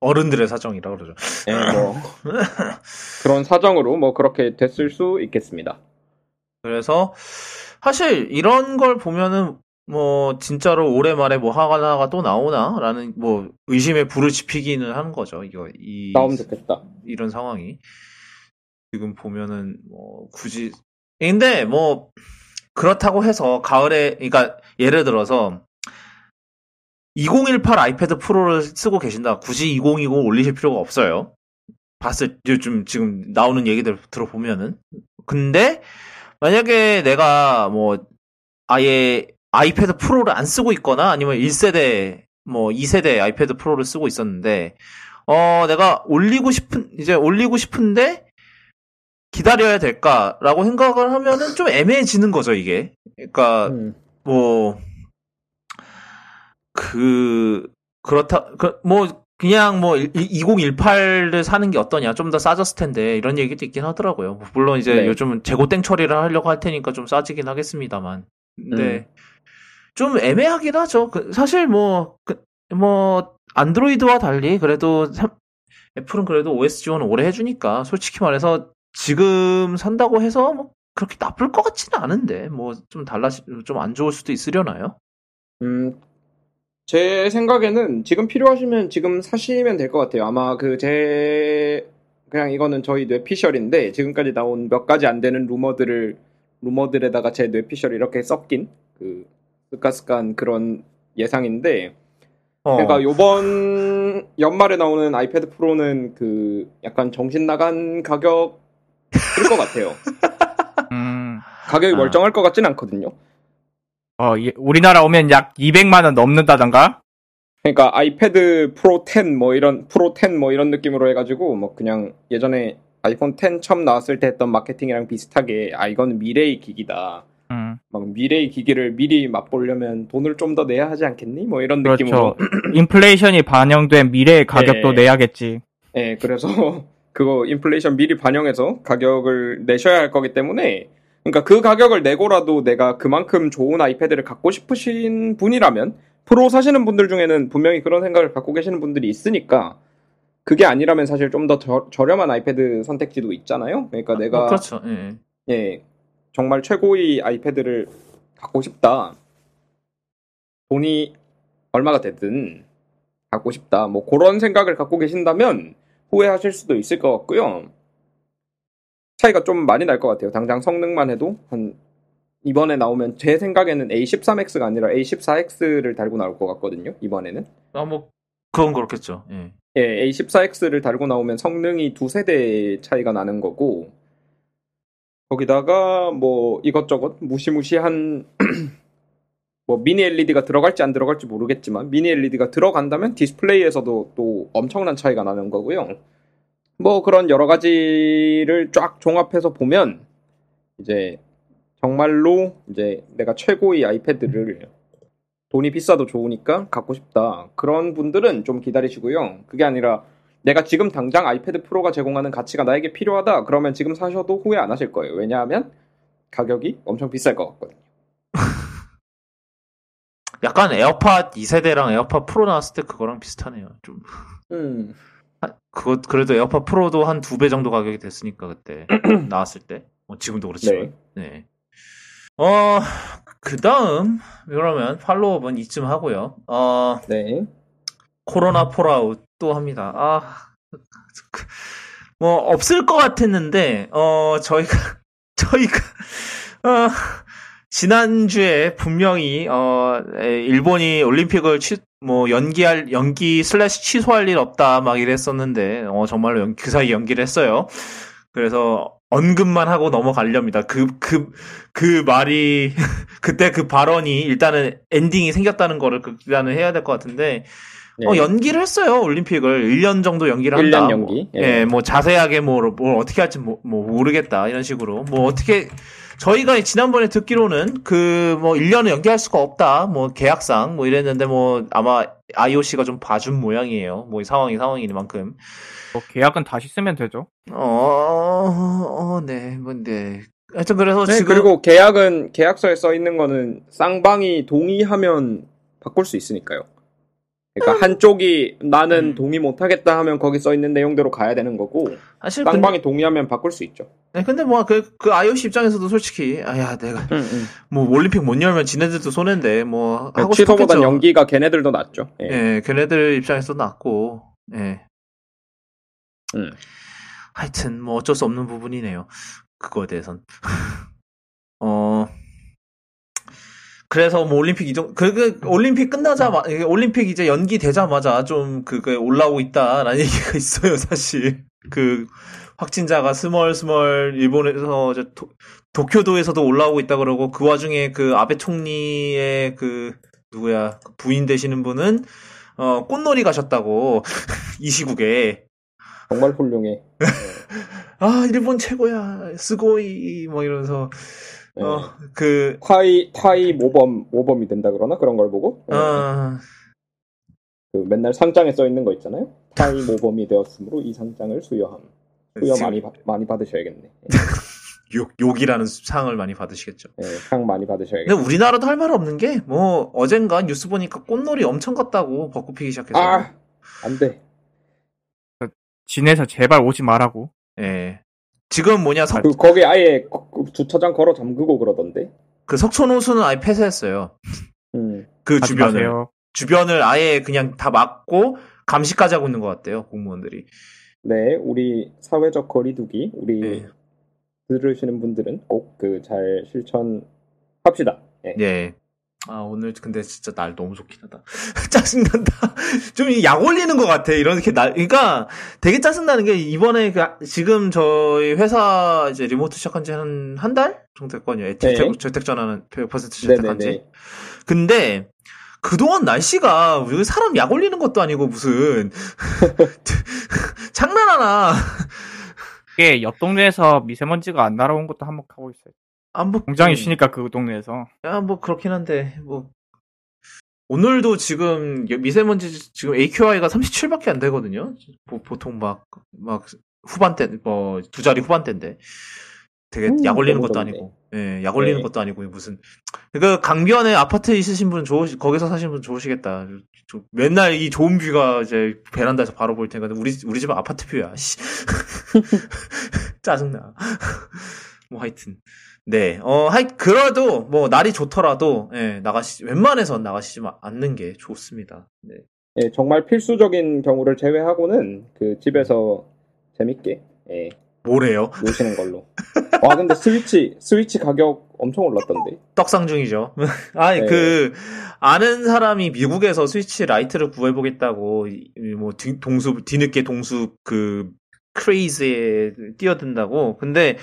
어른들의 사정이라 그러죠. 예, 뭐 그런 사정으로 뭐 그렇게 됐을 수 있겠습니다. 그래서 사실 이런 걸 보면은 뭐 진짜로 올해 말에 뭐 하나가 또 나오나라는 뭐 의심의 불을 지피기는 하는 거죠. 이거 이 나오면 좋겠다. 이런 상황이 지금 보면은 뭐 굳이 근데 뭐 그렇다고 해서 가을에 그러니까 예를 들어서 2018 아이패드 프로를 쓰고 계신다. 굳이 2020 올리실 필요가 없어요. 봤을 요즘 지금 나오는 얘기들 들어보면은 근데 만약에 내가 뭐 아예 아이패드 프로를 안 쓰고 있거나 아니면 1세대 뭐 2세대 아이패드 프로를 쓰고 있었는데 어 내가 올리고 싶은 이제 올리고 싶은데 기다려야 될까라고 생각을 하면은 좀 애매해지는 거죠 이게 그러니까 음. 뭐, 그, 그렇다, 그, 뭐, 그냥 뭐, 2018을 사는 게 어떠냐. 좀 더 싸졌을 텐데, 이런 얘기도 있긴 하더라고요. 물론 이제 네. 요즘은 재고 땡 처리를 하려고 할 테니까 좀 싸지긴 하겠습니다만. 근데, 음. 좀 애매하긴 하죠. 그, 사실 뭐, 그, 뭐, 안드로이드와 달리, 그래도, 삼- 애플은 그래도 OS 지원을 오래 해주니까, 솔직히 말해서, 지금 산다고 해서, 뭐, 그렇게 나쁠 것 같지는 않은데 뭐 좀 달라지 좀안 좋을 수도 있으려나요? 음, 제 생각에는 지금 필요하시면 지금 사시면 될 것 같아요. 아마 그 제 그냥 이거는 저희 뇌피셜인데 지금까지 나온 몇 가지 안 되는 루머들을 루머들에다가 제 뇌피셜 이렇게 섞인 그 스카스칸 그런 예상인데 어. 그러니까 요번 연말에 나오는 iPad Pro는 그 약간 정신 나간 가격 일 것 같아요. 음, 가격이 아. 멀쩡할 것 같진 않거든요. 어, 이- 우리나라 오면 약 200만 원 넘는다던가? 그러니까 iPad Pro 10 뭐 이런 프로 10 뭐 이런 느낌으로 해가지고 뭐 그냥 예전에 아이폰 10 처음 나왔을 때 했던 마케팅이랑 비슷하게 아 이거는 미래의 기기다. 음, 막 미래의 기기를 미리 맛보려면 돈을 좀 더 내야 하지 않겠니? 뭐 이런 그렇죠. 느낌으로. 인플레이션이 반영된 미래의 가격도 네. 내야겠지. 예, 그래서 그거 인플레이션 미리 반영해서 가격을 내셔야 할 거기 때문에 그러니까 그 가격을 내고라도 내가 그만큼 좋은 아이패드를 갖고 싶으신 분이라면 프로 사시는 분들 중에는 분명히 그런 생각을 갖고 계시는 분들이 있으니까 그게 아니라면 사실 좀 더 저렴한 아이패드 선택지도 있잖아요. 그러니까 내가 어, 그렇죠. 예. 예, 정말 최고의 아이패드를 갖고 싶다. 돈이 얼마가 되든 갖고 싶다. 뭐 그런 생각을 갖고 계신다면 후회하실 수도 있을 것 같고요. 차이가 좀 많이 날 것 같아요. 당장 성능만 해도 한 이번에 나오면 제 생각에는 A13X가 아니라 A14X를 달고 나올 것 같거든요. 이번에는. 아, 뭐 그건 그렇겠죠. 예. 예, A14X를 달고 나오면 성능이 두 세 대 차이가 나는 거고, 거기다가 뭐 이것저것 무시무시한 뭐 미니 LED가 들어갈지 안 들어갈지 모르겠지만 미니 LED가 들어간다면 디스플레이에서도 또 엄청난 차이가 나는 거고요. 뭐 그런 여러 가지를 쫙 종합해서 보면 이제 정말로 이제 내가 최고의 아이패드를 돈이 비싸도 좋으니까 갖고 싶다. 그런 분들은 좀 기다리시고요. 그게 아니라 내가 지금 당장 iPad Pro가 제공하는 가치가 나에게 필요하다. 그러면 지금 사셔도 후회 안 하실 거예요. 왜냐하면 가격이 엄청 비쌀 것 같거든요. 약간 AirPod 2세대랑 AirPod Pro 나왔을 때 그거랑 비슷하네요. 좀 음. 한- 그거 그래도 AirPod Pro도 한 두 배 정도 가격이 됐으니까 그때 나왔을 때. 뭐 지금도 그렇지만. 네. 어, 그 다음, 그러면 follow-up은 이쯤 하고요. 어, 네. 코로나 fallout 또 합니다. 아, 그, 뭐, 없을 것 같았는데, 어, 저희가, 저희가, 어, 지난주에 분명히, 어, 에, 일본이 올림픽을 취, 뭐, 연기할, 연기 slash 취소할 일 없다, 막 이랬었는데, 어, 정말로 연- 그 사이 연기를 했어요. 그래서, 언급만 하고 넘어가렵니다. 그, 그, 그 말이, 그때 그 발언이 일단은 ending이 생겼다는 거를 그- 일단은 해야 될 것 같은데, 네. 어, 연기를 했어요, 올림픽을. 1년 정도 연기를 1년 한다. 연기? 뭐, 예. 예, 뭐, 자세하게 뭐, 뭘 어떻게 할지 뭐, 뭐 모르겠다. 이런 식으로. 뭐, 어떻게, 저희가 지난번에 듣기로는 그, 뭐, 1년을 연기할 수가 없다. 뭐, 계약상. 뭐, 이랬는데, 뭐, 아마 IOC가 좀 봐준 모양이에요. 뭐, 이 상황이 상황이니만큼. 뭐 계약은 다시 쓰면 되죠. 어, 어, 네, 뭐, 네. 하여튼 그래서 네, 지금. 그리고 계약은 계약서에 써 있는 거는 쌍방이 동의하면 바꿀 수 있으니까요. 그러니까 한쪽이 나는 음. 동의 못 하겠다 하면 거기 써 있는 내용대로 가야 되는 거고 사실 근데, 쌍방이 동의하면 바꿀 수 있죠. 네, 근데 뭐, 그, 그 IOC 입장에서도 솔직히, 아, 야, 내가, 뭐, 올림픽 못 열면 지네들도 손해인데, 뭐, 하고 취소보단 싶었겠죠. 연기가 걔네들도 낫죠. 예. 예, 걔네들 입장에서 낫고, 예. 음. 하여튼, 뭐, 어쩔 수 없는 부분이네요. 그거에 대해선. 어, 그래서 뭐, 올림픽 이정, 그, 그, 올림픽 끝나자마, 올림픽 이제 연기되자마자 좀, 그게 올라오고 있다라는 얘기가 있어요, 사실. 그, 확진자가 스멀스멀 일본에서 이제 도, 도쿄도에서도 올라오고 있다 그러고 그 와중에 그 아베 총리의 그 누구야 그 부인 되시는 분은 어 꽃놀이 가셨다고 이 시국에 정말 훌륭해. 아 일본 최고야 스고이 뭐 이러면서 예. 어그 타이 타이 모범 모범이 된다 그러나 그런 걸 보고 예. 어, 그 맨날 상장에 써 있는 거 있잖아요. 타이 모범이 되었으므로 이 상장을 수여함. 수여 지금 많이 받- 많이 받으셔야겠네. 욕 욕이라는 상을 많이 받으시겠죠. 예, 상 많이 받으셔야겠네. 근데 우리나라도 할 말 없는 게 뭐 어젠가 뉴스 보니까 꽃놀이 엄청 갔다고 벚꽃 피기 시작해서 아, 안 돼. 진에서 제발 오지 말라고. 예. 지금 뭐냐 석, 그 거기 아예 거- 그 주차장 걸어 잠그고 그러던데. 그 석촌호수는 아예 폐쇄했어요. 음. 그 주변을 마세요. 주변을 아예 그냥 다 막고 감시까지 하고 있는 것 같대요 공무원들이. 네, 우리 사회적 거리두기 우리 네. 들으시는 분들은 꼭 그 잘 실천합시다. 예. 예. 아 오늘 근데 진짜 날 너무 좋긴 하다. 짜증난다. 좀 약 올리는 것 같아. 이렇게 날, 그러니까 되게 짜증나는 게 이번에 그 지금 저희 회사 이제 리모트 시작한 지 한 한 달 정도 됐거든요. 재택, 네. 재택 전화는 100% 재택한 지. 네네네. 근데 그동안 날씨가 왜 사람 약 올리는 것도 아니고 무슨 장난하나. 이게 옆 동네에서 미세먼지가 안 날아온 것도 한몫하고 있어요. 아, 뭐, 공장이 음. 쉬니까 그 동네에서. 야, 뭐, 그렇긴 한데, 뭐. 오늘도 지금 미세먼지 지금 AQI가 37밖에 안 되거든요. 보, 보통 막, 막 후반대, 뭐, 두 자리 후반대인데. 되게 음, 약 올리는 것도. 아니고, 예, 약 올리는 네. 것도 아니고, 무슨. 그, 강변에 아파트 있으신 분 좋으시, 거기서 사시는 분 좋으시겠다. 저- 맨날 이 좋은 뷰가 이제 베란다에서 바로 보일 테니까, 우리, 우리 집은 아파트 뷰야, 씨. 짜증나. 뭐, 하여튼. 네, 어, 하이, 그래도, 뭐, 날이 좋더라도, 예, 나가시, 웬만해선 나가시지 마- 않는 게 좋습니다. 네. 예, 정말 필수적인 경우를 제외하고는 그 집에서 재밌게 예, 뭐래요? 노시는 걸로. 와 근데 스위치 스위치 가격 엄청 올랐던데. 떡상 중이죠. 아니, 네. 그, 아는 사람이 미국에서 Switch Lite를 구해보겠다고, 뭐, 뒤- 동숲, 뒤늦게 동숲, 그, craze에 뛰어든다고. 근데,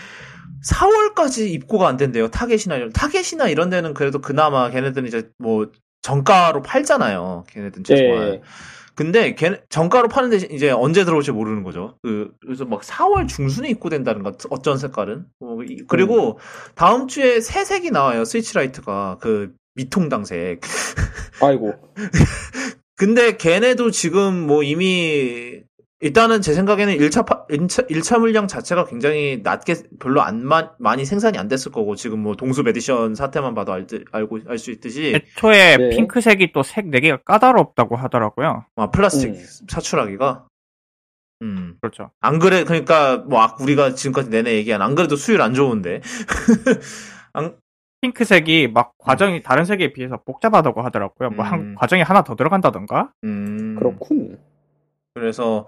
4월까지 입고가 안 된대요. Target이나 이런, Target이나 이런 데는 그래도 그나마 걔네들은 이제 뭐, 정가로 팔잖아요. 걔네들은 최소한. 예. 근데 걔 정가로 파는데 이제 언제 들어올지 모르는 거죠. 그 그래서 막 4월 중순에 입고된다는 것 어쩐 색깔은. 어, 이- 그리고 다음 주에 새 색이 나와요. Switch Lite가 그 미통당색. 아이고. 근데 걔네도 지금 뭐 이미 일단은 제 생각에는 1차, 파, 1차, 1차 물량 자체가 굉장히 낮게 별로 안 마, 많이 생산이 안 됐을 거고 지금 뭐 동숲 에디션 사태만 봐도 알, 듯- 알고 알 수 있듯이 애초에 네. 핑크색이 또 색 내기가 까다롭다고 하더라고요. 아, 플라스틱 음. 사출하기가 음. 그렇죠. 안 그래, 그러니까, 뭐, 아, 우리가 지금까지 내내 얘기한, 안 그래도 수율 안 좋은데. 안, 핑크색이 막 과정이 다른 색에 비해서 복잡하다고 하더라고요. 뭔 음. 과정이 하나 더 들어간다던가? 음. 그렇군. 그래서,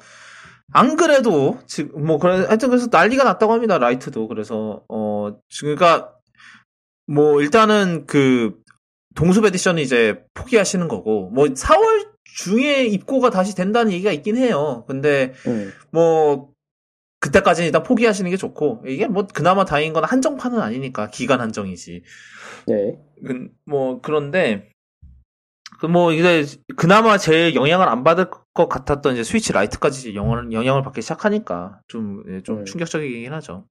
안 그래도, 지금, 뭐, 그래, 하여튼 그래서 난리가 났다고 합니다, 라이트도. 그래서, 어, 지금, 그러니까, 뭐, 일단은 그, 동숲 에디션은 이제 포기하시는 거고, 뭐, 4월 중에 입고가 다시 된다는 얘기가 있긴 해요. 근데, 음. 뭐 그때까지는 일단 포기하시는 게 좋고 이게 뭐 그나마 다행인 건 한정판은 아니니까 기간 한정이지. 예. 그, 뭐 그런데 그 뭐 이제 그나마 제일 영향을 안 받을 것 같았던 이제 Switch Lite까지 영향을 영향을 받기 시작하니까 좀좀 음. 충격적이긴 하죠.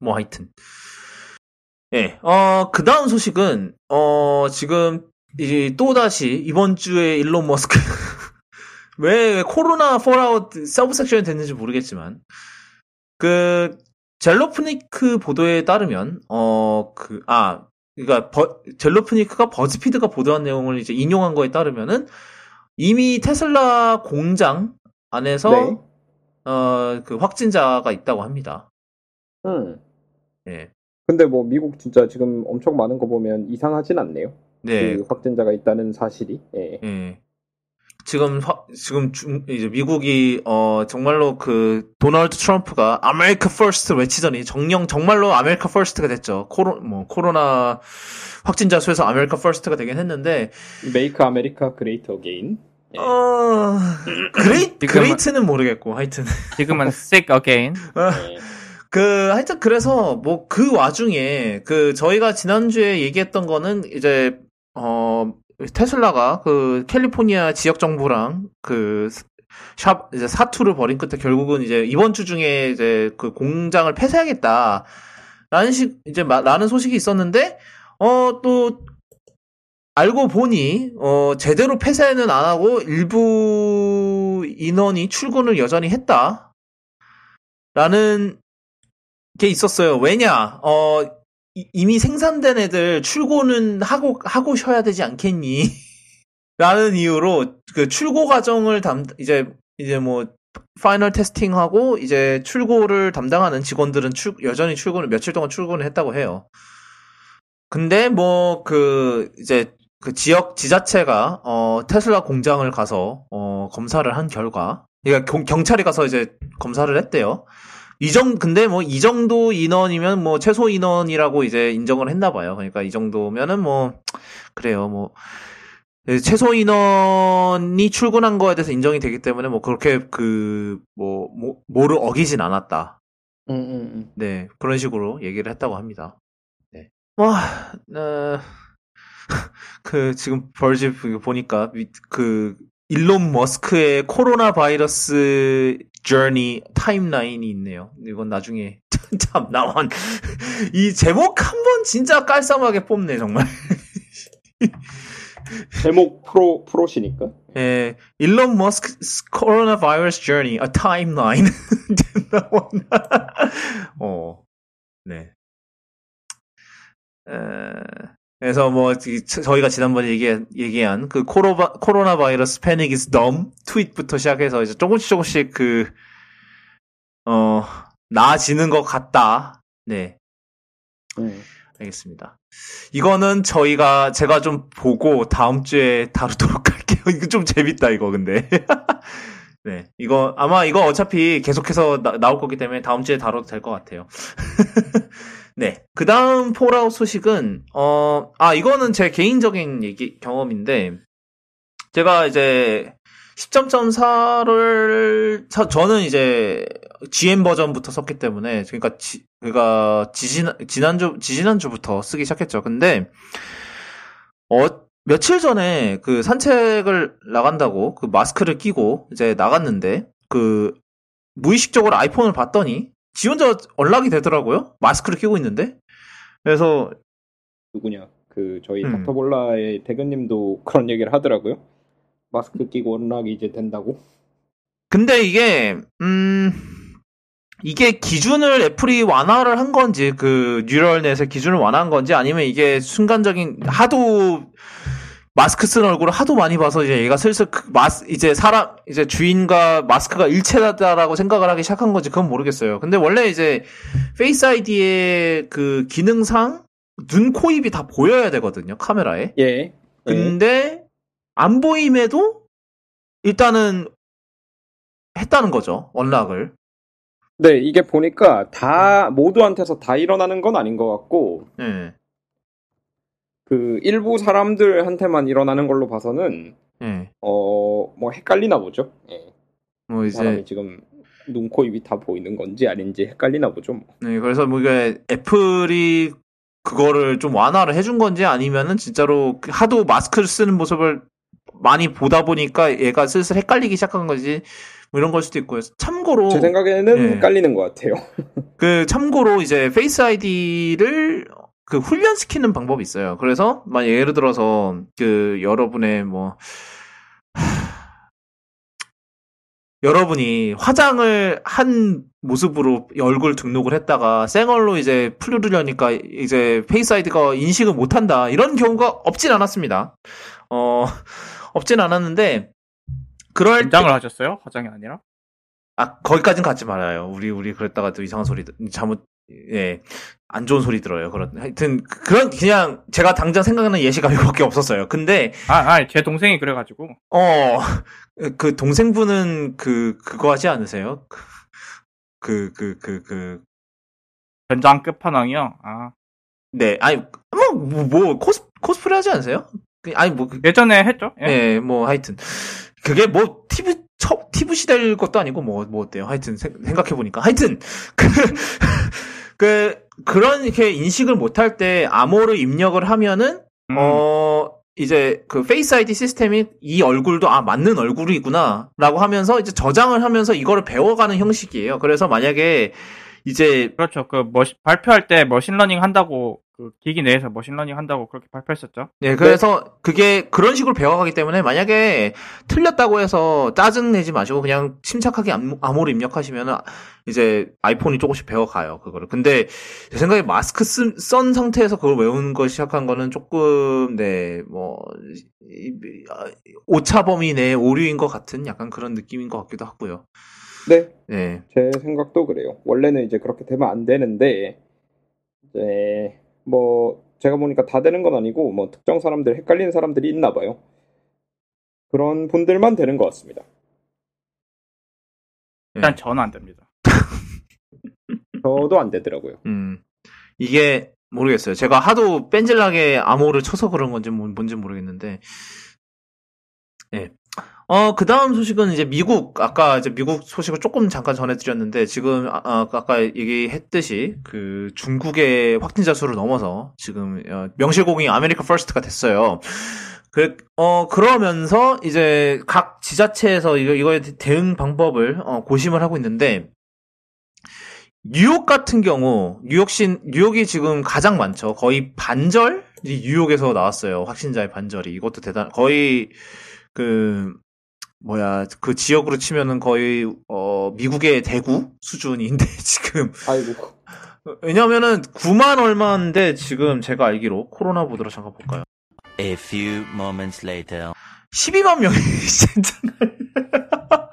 뭐 하여튼 예, 어, 그 다음 소식은, 어, 지금, 이제 또 다시, 이번 주에 일론 머스크, 왜, 왜 코로나 fallout subsection이 됐는지 모르겠지만, 그, Jalopnik 보도에 따르면, 어, 그, 아, 그니까, 버, Jalopnik이 버즈피드가 보도한 내용을 이제 인용한 거에 따르면은, 이미 테슬라 공장 안에서, 네. 어, 그 확진자가 있다고 합니다. 음. 예. 근데 뭐 미국 진짜 지금 엄청 많은 거 보면 이상하진 않네요. 네. 그 확진자가 있다는 사실이. 예. 예. 지금 화- 지금 중, 이제 미국이 어 정말로 그 도널드 트럼프가 America First 외치더니 정녕 정말로 America First가 됐죠. 코로 뭐 코로나 확진자 수에서 America First가 되긴 했는데 make America great again. 예. 어 grea- great는 모르겠고 하여튼 지금은 sick again. 예. 그 하여튼 그래서 뭐 그 와중에 그 저희가 지난주에 얘기했던 거는 이제 어 테슬라가 그 캘리포니아 지역 정부랑 그 샵 이제 사투를 벌인 끝에 결국은 이제 이번 주 중에 이제 그 공장을 폐쇄하겠다. 라는 식 이제 마- 라는 소식이 있었는데 어 또 알고 보니 어 제대로 폐쇄는 안 하고 일부 인원이 출근을 여전히 했다. 라는 게 있었어요. 왜냐? 어 이- 이미 생산된 애들 출고는 하고 하고 쉬어야 되지 않겠니? 라는 이유로 그 출고 과정을 담 이제 이제 뭐 final testing하고 이제 출고를 담당하는 직원들은 출, 여전히 출근을 며칠 동안 출근을 했다고 해요. 근데 뭐 그 이제 그 지역 지자체가 어 테슬라 공장을 가서 어 검사를 한 결과 그러니까 경, 경찰이 가서 이제 검사를 했대요. 이정 근데 뭐 이 정도 인원이면 뭐 최소 인원이라고 이제 인정을 했나 봐요. 그러니까 이 정도면은 뭐 그래요. 뭐 최소 인원이 출근한 거에 대해서 인정이 되기 때문에 뭐 그렇게 그뭐 뭐, 뭐를 어기진 않았다. 음, 음, 음. 네 그런 식으로 얘기를 했다고 합니다. 네. 와, 어, 그 지금 벌집 보니까 위- 그 일론 머스크의 코로나 바이러스 저니 타임라인이 있네요. 이건 나중에 참 나만 이 제목 한 번 진짜 깔쌈하게 뽑네 정말. 제목 프로 프로시니까. 예, 일론 머스크 코로나 바이러스 저니 a timeline? 어, 네. 에, 그래서 뭐 이- 저희가 지난번에 얘기, 얘기한 그 코로바, 코로나 바이러스 패닉 is dumb 트윗부터 시작해서 이제 조금씩 조금씩 그 어, 나아지는 것 같다. 네. 음. 알겠습니다. 이거는 저희가 제가 좀 보고 다음 주에 다루도록 할게요. 이거 좀 재밌다 이거 근데. 네, 이거 아마 이거 어차피 계속해서 나, 나올 거기 때문에 다음 주에 다뤄도 될 것 같아요. 네, 그 다음 폴아웃 소식은 어, 아 이거는 제 개인적인 얘기 경험인데 제가 이제 10.4를 저는 이제 GM 버전부터 썼기 때문에 그러니까 지, 그러니까 지지난 지난주 지지난주부터 쓰기 시작했죠. 근데 어 며칠 전에 그 산책을 나간다고 그 마스크를 끼고 이제 나갔는데 그 무의식적으로 아이폰을 봤더니 지 혼자 연락이 되더라고요. 마스크를 끼고 있는데. 그래서 누구냐? 그 저희 음. 닥터볼라의 대근님도 그런 얘기를 하더라고요. 마스크 끼고 unlock이 이제 된다고. 근데 이게 음 이게 기준을 애플이 완화를 한 건지 그 neural net의 기준을 완화한 건지 아니면 이게 순간적인 하도 마스크 쓴 얼굴을 하도 많이 봐서 이제 얘가 슬슬 그 마스 이제 사람 이제 주인과 마스크가 일체다라고 생각을 하기 시작한 건지 그건 모르겠어요. 근데 원래 이제 Face ID의 그 기능상 눈, 코, 입이 다 보여야 되거든요 카메라에. 예. 예. 근데 안 보임에도 일단은 했다는 거죠 원락을. 네, 이게 보니까 다 모두한테서 다 일어나는 건 아닌 것 같고 예. 그 일부 사람들한테만 일어나는 걸로 봐서는 예. 어뭐 헷갈리나 보죠. 예. 뭐그 사람이 이제 지금 눈, 코, 입이 다 보이는 건지 아닌지 헷갈리나 보죠. 뭐. 네, 그래서 뭐 이게 애플이 그거를 좀 완화를 해준 건지 아니면은 진짜로 그 하도 마스크를 쓰는 모습을 많이 보다 보니까 얘가 슬슬 헷갈리기 시작한 거지 뭐 이런 걸 수도 있고요. 참고로 제 생각에는 예. 헷갈리는 것 같아요. 그 참고로 이제 Face ID를 그 훈련시키는 방법이 있어요. 그래서 만약 예를 들어서 그 여러분의 뭐 하, 여러분이 화장을 한 모습으로 얼굴 등록을 했다가 생얼로 이제 풀르려니까 이제 Face ID가 인식을 못한다 이런 경우가 없진 않았습니다. 어 없진 않았는데 그럴 때 긴장을 하셨어요? 화장이 아니라? 아, 거기까진 가지 말아요. 우리, 우리 그랬다가 또 이상한 소리, 잘못, 예, 안 좋은 소리 들어요. 그런, 하여튼, 그런, 그냥, 제가 당장 생각나는 예시가 이거밖에 없었어요. 근데, 아, 아, 제 동생이 그래가지고. 어, 그, 동생분은 그, 그거 하지 않으세요? 그, 그, 그, 그, 전장 끝판왕이요? 아. 네, 아니, 뭐, 뭐, 뭐 코스, 코스프레 하지 않으세요? 그, 아니, 뭐, 그, 예전에 했죠? 예. 예, 뭐, 하여튼. 그게 뭐, TV, 첫, TV 시대일 것도 아니고, 뭐, 뭐 어때요? 하여튼, 생, 각해 보니까. 하여튼, 그, 그, 그런 이렇게 인식을 못할 때 암호를 입력을 하면은, 음, 어, 이제 그 Face ID 시스템이 이 얼굴도 아, 맞는 얼굴이구나, 라고 하면서 이제 저장을 하면서 이거를 배워가는 형식이에요. 그래서 만약에 이제 그렇죠. 그 머신, 발표할 때 machine learning 한다고, 그 기기 내에서 machine learning 한다고 그렇게 발표했었죠. 네, 그래서 그게 그런 식으로 배워가기 때문에 만약에 틀렸다고 해서 짜증 내지 마시고 그냥 침착하게 암- 암호를 입력하시면 이제 아이폰이 조금씩 배워가요, 그거를. 근데 제 생각에 마스크 쓴, 쓴 상태에서 그걸 외우는 거 시작한 거는 조금, 네, 뭐, 이- 아, 오차 범위 내 오류인 것 같은 약간 그런 느낌인 것 같기도 하고요. 네, 네. 제 생각도 그래요. 원래는 이제 그렇게 되면 안 되는데 이제 뭐 제가 보니까 다 되는 건 아니고 뭐 특정 사람들 헷갈리는 사람들이 있나 봐요. 그런 분들만 되는 것 같습니다. 일단 저는 안 됩니다. 저도 안 되더라고요. 음. 이게 모르겠어요. 제가 하도 뺀질나게 암호를 쳐서 그런 건지 뭔- 뭔지 모르겠는데. 예. 어, 그 다음 소식은 이제 미국, 아까 이제 미국 소식을 조금 잠깐 전해드렸는데, 지금, 아, 아, 아까 얘기했듯이, 그, 중국의 확진자 수를 넘어서, 지금, 어, 명실공히 America First가 됐어요. 그, 어, 그러면서, 이제, 각 지자체에서 이거, 이거에 대응 방법을, 어, 고심을 하고 있는데, 뉴욕 같은 경우 뉴욕시 뉴욕이 지금 가장 많죠. 거의 반절이 뉴욕에서 나왔어요. 확진자의 반절이 이것도 대단 거의 그 뭐야 그 지역으로 치면은 거의 어 미국의 대구 수준인데 지금 아이고. 왜냐면은 9만 얼마인데 지금 제가 알기로 코로나 보드로 잠깐 볼까요? A few moments later. 12만 명이 진짜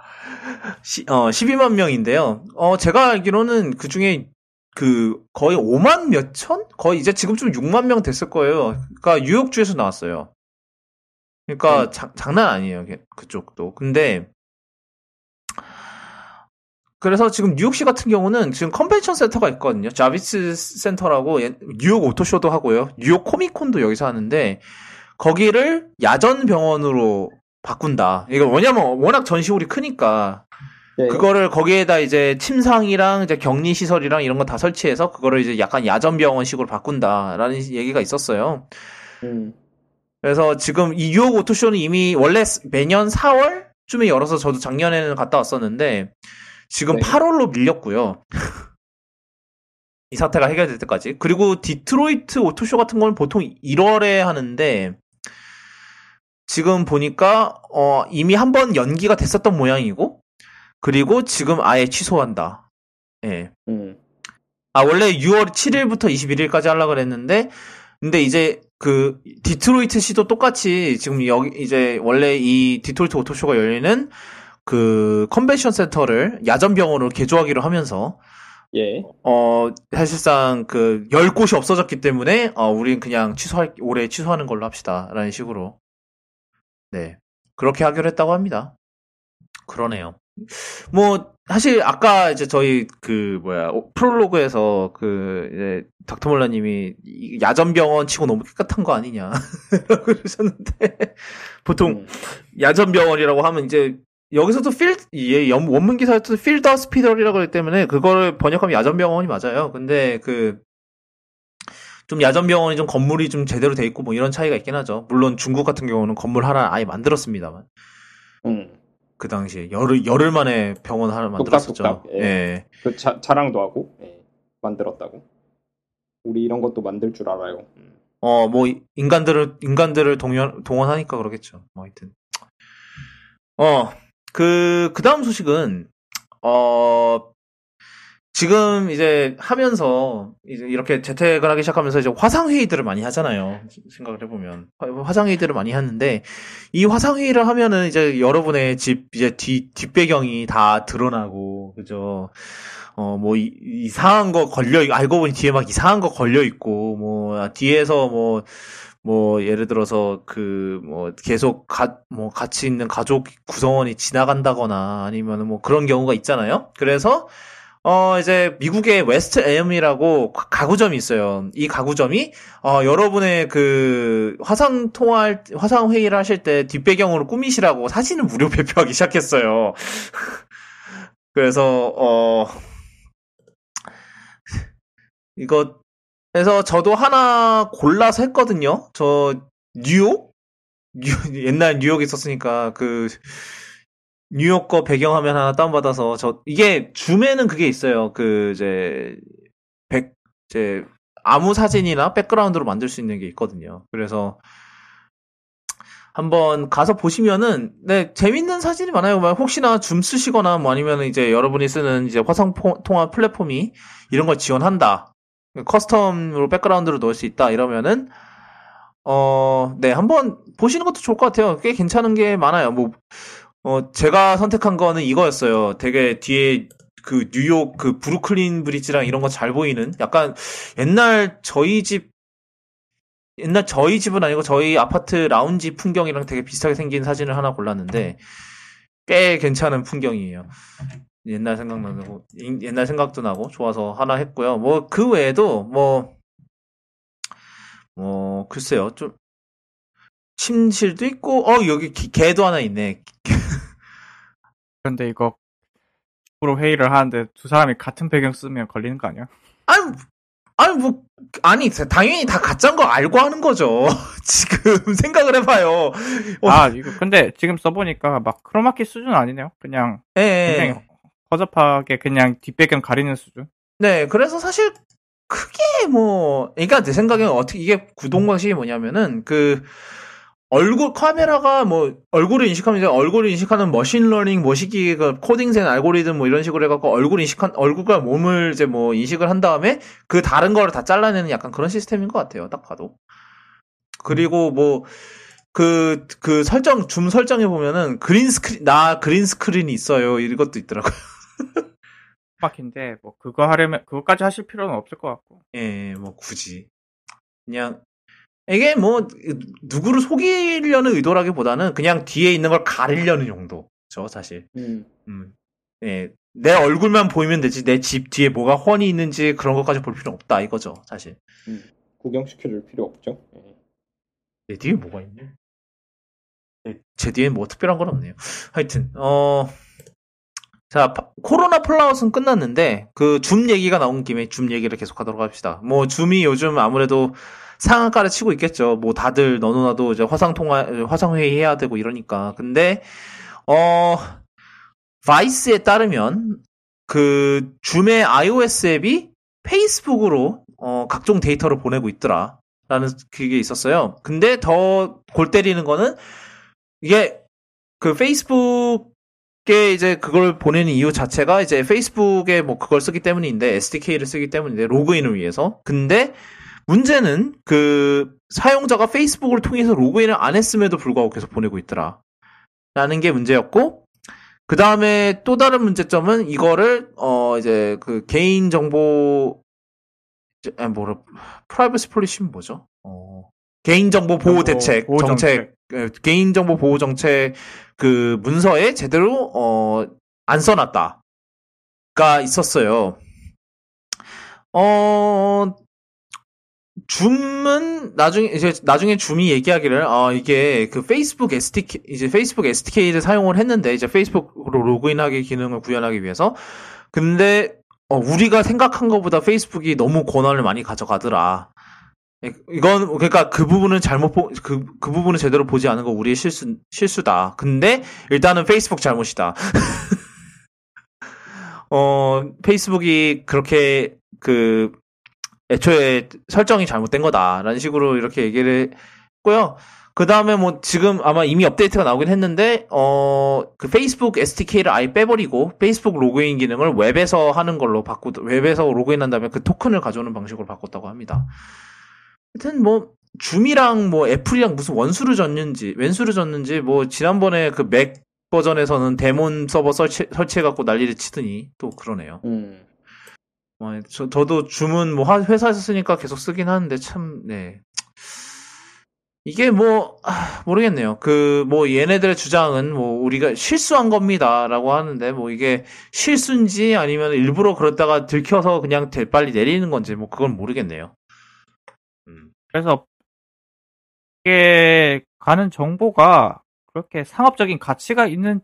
시- 어 12만 명인데요. 어 제가 알기로는 그 중에 그 거의 5만 몇 천? 거의 이제 지금쯤 6만 명 됐을 거예요. 그러니까 뉴욕주에서 나왔어요. 그러니까 자- 장난 아니에요. 걔- 그쪽도. 근데 그래서 지금 뉴욕시 같은 경우는 지금 컨벤션 센터가 있거든요. 자비츠 센터라고 예- 뉴욕 오토쇼도 하고요. 뉴욕 코믹콘도 여기서 하는데 거기를 야전 병원으로 바꾼다. 이거 뭐냐면 워낙 전시홀이 크니까 예. 그거를 거기에다 이제 침상이랑 이제 격리 시설이랑 이런 거 다 설치해서 그거를 이제 약간 야전 병원식으로 바꾼다라는 얘기가 있었어요. 음. 그래서 지금 이 뉴욕 오토쇼는 이미 원래 매년 4월쯤에 열어서 저도 작년에는 갔다 왔었는데 지금 네. 8월로 밀렸고요. 이 사태가 해결될 때까지. 그리고 디트로이트 오토쇼 같은 건 보통 1월에 하는데 지금 보니까 어, 이미 한 번 연기가 됐었던 모양이고 그리고 지금 아예 취소한다. 예. 음. 아, 원래 6월 7일부터 21일까지 하려고 그랬는데, 근데 이제 그 디트로이트 시도 똑같이 지금 여기 이제 원래 이 디트로이트 오토쇼가 열리는 그 컨벤션 센터를 야전병원으로 개조하기로 하면서 예. 어 사실상 그 열 곳이 없어졌기 때문에 어 우린 그냥 취소할 올해 취소하는 걸로 합시다라는 식으로 네 그렇게 하기로 했다고 합니다. 그러네요. 뭐 사실 아까 이제 저희 그 뭐야 오- 프롤로그에서 그 이제 닥터 몰라님이 이 야전 병원 치고 너무 깨끗한 거 아니냐 그러셨는데 보통 음. 야전 병원이라고 하면 이제 여기서도 필, 예, 연- 원문 기사에도 필드 호스피털이라고 그랬기 때문에 그거를 번역하면 야전 병원이 맞아요. 근데 그, 좀 야전 병원이 좀 건물이 좀 제대로 돼 있고 뭐 이런 차이가 있긴 하죠. 물론 중국 같은 경우는 건물 하나 아예 만들었습니다만. 음. 그 당시에 열흘, 열흘 만에 병원 하나 만들었었죠. 예. 예. 그 자, 자랑도 하고 예. 만들었다고. 우리 이런 것도 만들 줄 알아요. 음. 어, 뭐, 인간들을, 인간들을 동원, 동원하니까 그러겠죠. 뭐, 하여튼. 어, 그, 그 다음 소식은, 어, 지금 이제 하면서, 이제 이렇게 재택을 하기 시작하면서 이제 화상 회의들을 많이 하잖아요. 생각을 해보면. 화- 화상회의들을 많이 하는데, 이 화상 회의를 하면은 이제 여러분의 집, 이제 뒤, 뒷배경이 다 드러나고, 그죠. 어, 뭐, 이, 이상한 거 걸려, 알고 보니 뒤에 막 이상한 거 걸려 있고, 뭐, 뒤에서 뭐, 뭐, 예를 들어서 그, 뭐, 계속 가, 뭐, 같이 있는 가족 구성원이 지나간다거나 아니면 뭐 그런 경우가 있잖아요? 그래서, 어, 이제 미국의 West Elm이라고 가구점이 있어요. 이 가구점이, 어, 여러분의 그 화상 통화할, 화상 회의를 하실 때 뒷배경으로 꾸미시라고 사진을 무료 배포하기 시작했어요. 그래서, 어, 이거 그래서 저도 하나 골라서 했거든요. 저 뉴욕 뉴- 옛날 뉴욕에 있었으니까 그 뉴욕 거 배경화면 하나 다운받아서 저 이게 Zoom에는 그게 있어요. 그 이제 백 이제 아무 사진이나 백그라운드로 만들 수 있는 게 있거든요. 그래서 한번 가서 보시면은 네 재밌는 사진이 많아요. 막 혹시나 줌 쓰시거나 뭐 아니면 이제 여러분이 쓰는 이제 화상 포- 통화 플랫폼이 이런 걸 지원한다. custom으로 백그라운드로 넣을 수 있다 이러면은 어, 네, 한번 보시는 것도 좋을 것 같아요. 꽤 괜찮은 게 많아요. 뭐 어, 제가 선택한 거는 이거였어요. 되게 뒤에 그 뉴욕 그 브루클린 브릿지랑 이런 거 잘 보이는 약간 옛날 저희 집 옛날 저희 집은 아니고 저희 아파트 라운지 풍경이랑 되게 비슷하게 생긴 사진을 하나 골랐는데 꽤 괜찮은 풍경이에요. 옛날 생각나고 옛날 생각도 나고 좋아서 하나 했고요. 뭐 그 외에도 뭐뭐 글쎄요 좀 침실도 있고 어 여기 기- 개도 하나 있네. 근데 이거 프로 회의를 하는데 두 사람이 같은 배경 쓰면 걸리는 거 아니야? 아니 아니 뭐 아니 당연히 다 가짜인 거 알고 하는 거죠. 지금 생각을 해봐요. 어. 아 이거 근데 지금 써보니까 막 크로마키 수준 아니네요. 그냥 예, 예. 굉장히 허접하게 그냥 뒷배경 가리는 수준. 네, 그래서 사실 크게 뭐, 그러니까 내 생각에는 어떻게 이게 구동 방식이 뭐냐면은 그 얼굴 카메라가 뭐 얼굴을 인식하면 이제 얼굴을 인식하는 machine learning 뭐시기 그 코딩된 알고리즘 뭐 이런 식으로 해갖고 얼굴 인식한 얼굴과 몸을 이제 뭐 인식을 한 다음에 그 다른 거를 다 잘라내는 약간 그런 시스템인 것 같아요. 딱 봐도. 그리고 뭐 그, 그 설정, 줌 설정해 보면은 green screen, 나 green screen이 있어요. 이것도 있더라고요. 막인데 뭐 그거 하려면 그거까지 하실 필요는 없을 것 같고. 예, 뭐 굳이 그냥 이게 뭐 누구를 속이려는 의도라기보다는 그냥 뒤에 있는 걸 가리려는 용도죠, 사실. 음. 음. 예. 내 얼굴만 보이면 되지 내 집 뒤에 뭐가 훤히 있는지 그런 것까지 볼 필요 없다 이거죠, 사실. 구경시켜줄 필요 없죠. 예. 내 뒤에 뭐가 있네? 네, 제 뒤에 뭐 특별한 건 없네요. 하여튼 어. 자, 파- 코로나 플라웃은 끝났는데 그 줌 얘기가 나온 김에 줌 얘기를 계속 하도록 합시다. 뭐 줌이 요즘 아무래도 상한가를 치고 있겠죠. 뭐 다들 너도나도 이제 화상 통화, 화상 회의 해야 되고 이러니까. 근데 어 바이스에 따르면 그 줌의 iOS 앱이 페이스북으로 어 각종 데이터를 보내고 있더라. 라는 그게 있었어요. 근데 더 골 때리는 거는 이게 그 페이스북에 이제 그걸 보내는 이유 자체가 이제 페이스북에 뭐 그걸 쓰기 때문인데 SDK를 쓰기 때문인데 로그인을 위해서. 근데 문제는 그 사용자가 페이스북을 통해서 로그인을 안 했음에도 불구하고 계속 보내고 있더라. 라는 게 문제였고 그 다음에 또 다른 문제점은 이거를 어 이제 그 개인 정보 아 뭐라 프라이버시 폴리시는 뭐죠? 어 개인정보 보호 대책 보호 정책 예, 개인정보 보호 정책 그 문서에 제대로 어 안 써놨다 가 있었어요. 어 줌은 나중에 이제 나중에 줌이 얘기하기를 아 이게 그 페이스북 SDK 이제 페이스북 SDK를 사용을 했는데 이제 페이스북으로 로그인하기 기능을 구현하기 위해서 근데 어, 우리가 생각한 것보다 페이스북이 너무 권한을 많이 가져가더라. 이건 그러니까 그 부분은 잘못 보, 그, 그 부분은 제대로 보지 않은 거 우리의 실수 실수다. 근데 일단은 페이스북 잘못이다. 어 페이스북이 그렇게 그 애초에 설정이 잘못된 거다라는 식으로 이렇게 얘기를 했고요. 그 다음에 뭐 지금 아마 이미 업데이트가 나오긴 했는데 어 그 페이스북 SDK를 아예 빼버리고 페이스북 로그인 기능을 웹에서 하는 걸로 바꾸 웹에서 로그인한 다음에 그 토큰을 가져오는 방식으로 바꿨다고 합니다. 하여튼 뭐 줌이랑 뭐 애플이랑 무슨 원수를 졌는지 왼수를 졌는지 뭐 지난번에 그 맥 버전에서는 데몬 서버 설치 설치해갖고 난리를 치더니 또 그러네요. 음. 뭐, 저, 저도 줌은 뭐 하- 회사에서 쓰니까 계속 쓰긴 하는데 참, 네. 이게 뭐, 아, 모르겠네요. 그, 뭐, 얘네들의 주장은 뭐, 우리가 실수한 겁니다. 라고 하는데, 뭐, 이게 실수인지 아니면 일부러 그러다가 들켜서 그냥 대- 빨리 내리는 건지, 뭐, 그건 모르겠네요. 음. 그래서 이게 가는 정보가 그렇게 상업적인 가치가 있는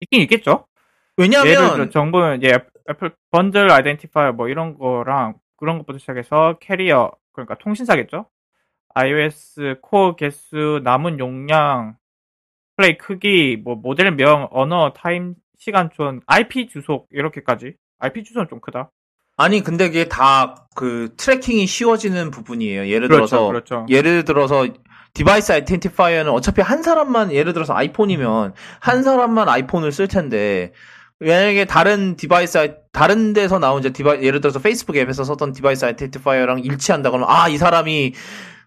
있긴 있겠죠. 예를 들어 왜냐면, 정보는 이제 Apple- bundle identifier 뭐 이런 거랑 그런 것부터 시작해서 캐리어 그러니까 통신사겠죠. iOS 코어 개수, 남은 용량, 디스플레이 크기, 뭐 모델명, 언어, time, 시간 zone, IP 주소 이렇게까지. IP 주소는 좀 크다. 아니, 근데 그게 다 그 tracking이 쉬워지는 부분이에요. 예를 그렇죠, 들어서, 그렇죠. 예를 들어서 device identifier는 어차피 한 사람만 예를 들어서 아이폰이면 한 사람만 아이폰을 쓸 텐데 만약에 다른 device 다른 데서 나온 이제 디바이 예를 들어서 페이스북 앱에서 썼던 device identifier랑 일치한다 그러면 아 이 사람이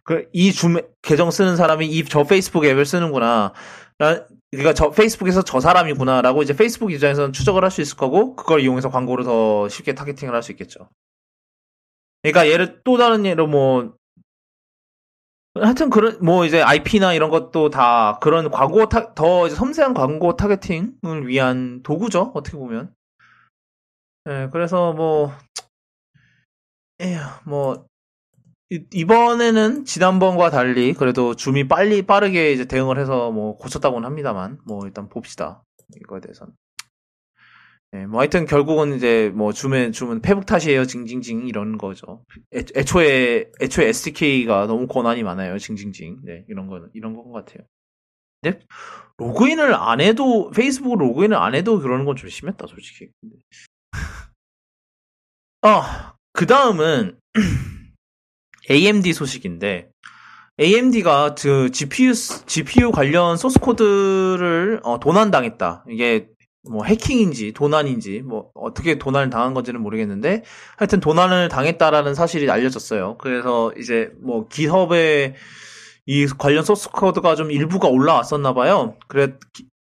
그이줌 계정 쓰는 사람이 이 저 페이스북 앱을 쓰는구나 라- 그러니까 저 Facebook에서 저 사람이구나라고 이제 페이스북 입장에서는 추적을 할 수 있을 거고 그걸 이용해서 광고를 더 쉽게 targeting을 할 수 있겠죠. 그러니까 예를 또 다른 예로 뭐 하여튼 그런 뭐 이제 IP나 이런 것도 다 그런 광고 타, 더 섬세한 광고 타겟팅을 위한 도구죠 어떻게 보면. 예, 그래서 뭐 에휴 뭐 이- 이번에는 지난번과 달리 그래도 줌이 빨리 빠르게 이제 대응을 해서 뭐 고쳤다고는 합니다만 뭐 일단 봅시다 이거에 대해서는. 예, 뭐 하여튼 결국은 이제 뭐 줌의 줌은 페북 탓이에요 징징징 이런 거죠. 애, 애초에 애초에 SDK가 너무 권한이 많아요 징징징. 네 이런 거는 이런 건것 같아요. 근데 로그인을 안 해도 페이스북 로그인을 안 해도 그러는 건 좀 심했다 솔직히. 어그 다음은 AMD 소식인데 AMD가 그 GPU GPU 관련 소스 코드를 어, 도난당했다. 이게 뭐 해킹인지 도난인지 뭐 어떻게 도난을 당한 건지는 모르겠는데 하여튼 도난을 당했다라는 사실이 알려졌어요. 그래서 이제 뭐 기업에 이 관련 소스 코드가 좀 일부가 올라왔었나 봐요. 그래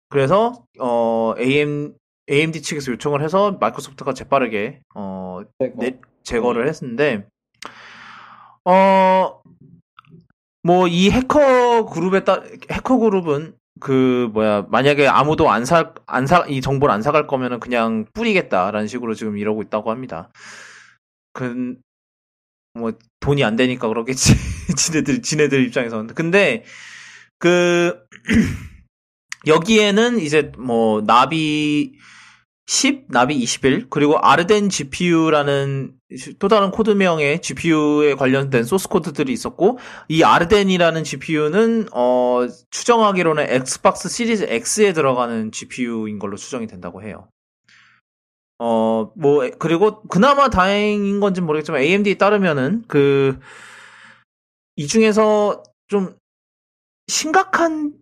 그래서 어 AM AMD 측에서 요청을 해서 마이크로소프트가 재빠르게 어 네, 제거를 했는데 어 뭐 이 해커 그룹에 따 해커 그룹은 그 뭐야 만약에 아무도 안 사 안 사 이 정보를 안 사갈 거면은 그냥 뿌리겠다라는 식으로 지금 이러고 있다고 합니다. 그 뭐 돈이 안 되니까 그러겠지 지네들 지네들 입장에서는 근데 그 여기에는 이제 뭐 나비 10, 나비 21, 그리고 아르덴 GPU라는 또 다른 코드명의 GPU에 관련된 소스 코드들이 있었고, 이 아르덴이라는 GPU는, 어, 추정하기로는 엑스박스 시리즈 X에 들어가는 GPU인 걸로 추정이 된다고 해요. 어, 뭐, 그리고 그나마 다행인 건지 모르겠지만 AMD에 따르면은 그, 이 중에서 좀 심각한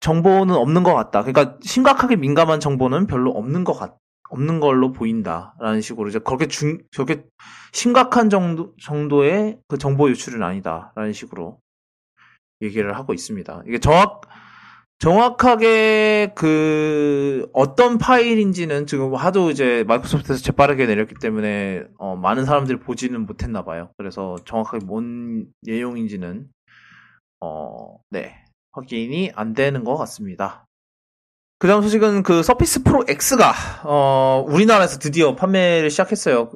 정보는 없는 것 같다. 그러니까 심각하게 민감한 정보는 별로 없는 것 같, 없는 걸로 보인다라는 식으로 이제 그렇게 중 저게 심각한 정도 정도의 그 정보 유출은 아니다라는 식으로 얘기를 하고 있습니다. 이게 정확 정확하게 그 어떤 파일인지는 지금 하도 이제 마이크로소프트에서 재빠르게 내렸기 때문에 어, 많은 사람들이 보지는 못했나 봐요. 그래서 정확하게 뭔 내용인지는 어, 네 확인이 안 되는 것 같습니다. 그 다음 소식은 그 서피스 프로 X가, 어, 우리나라에서 드디어 판매를 시작했어요.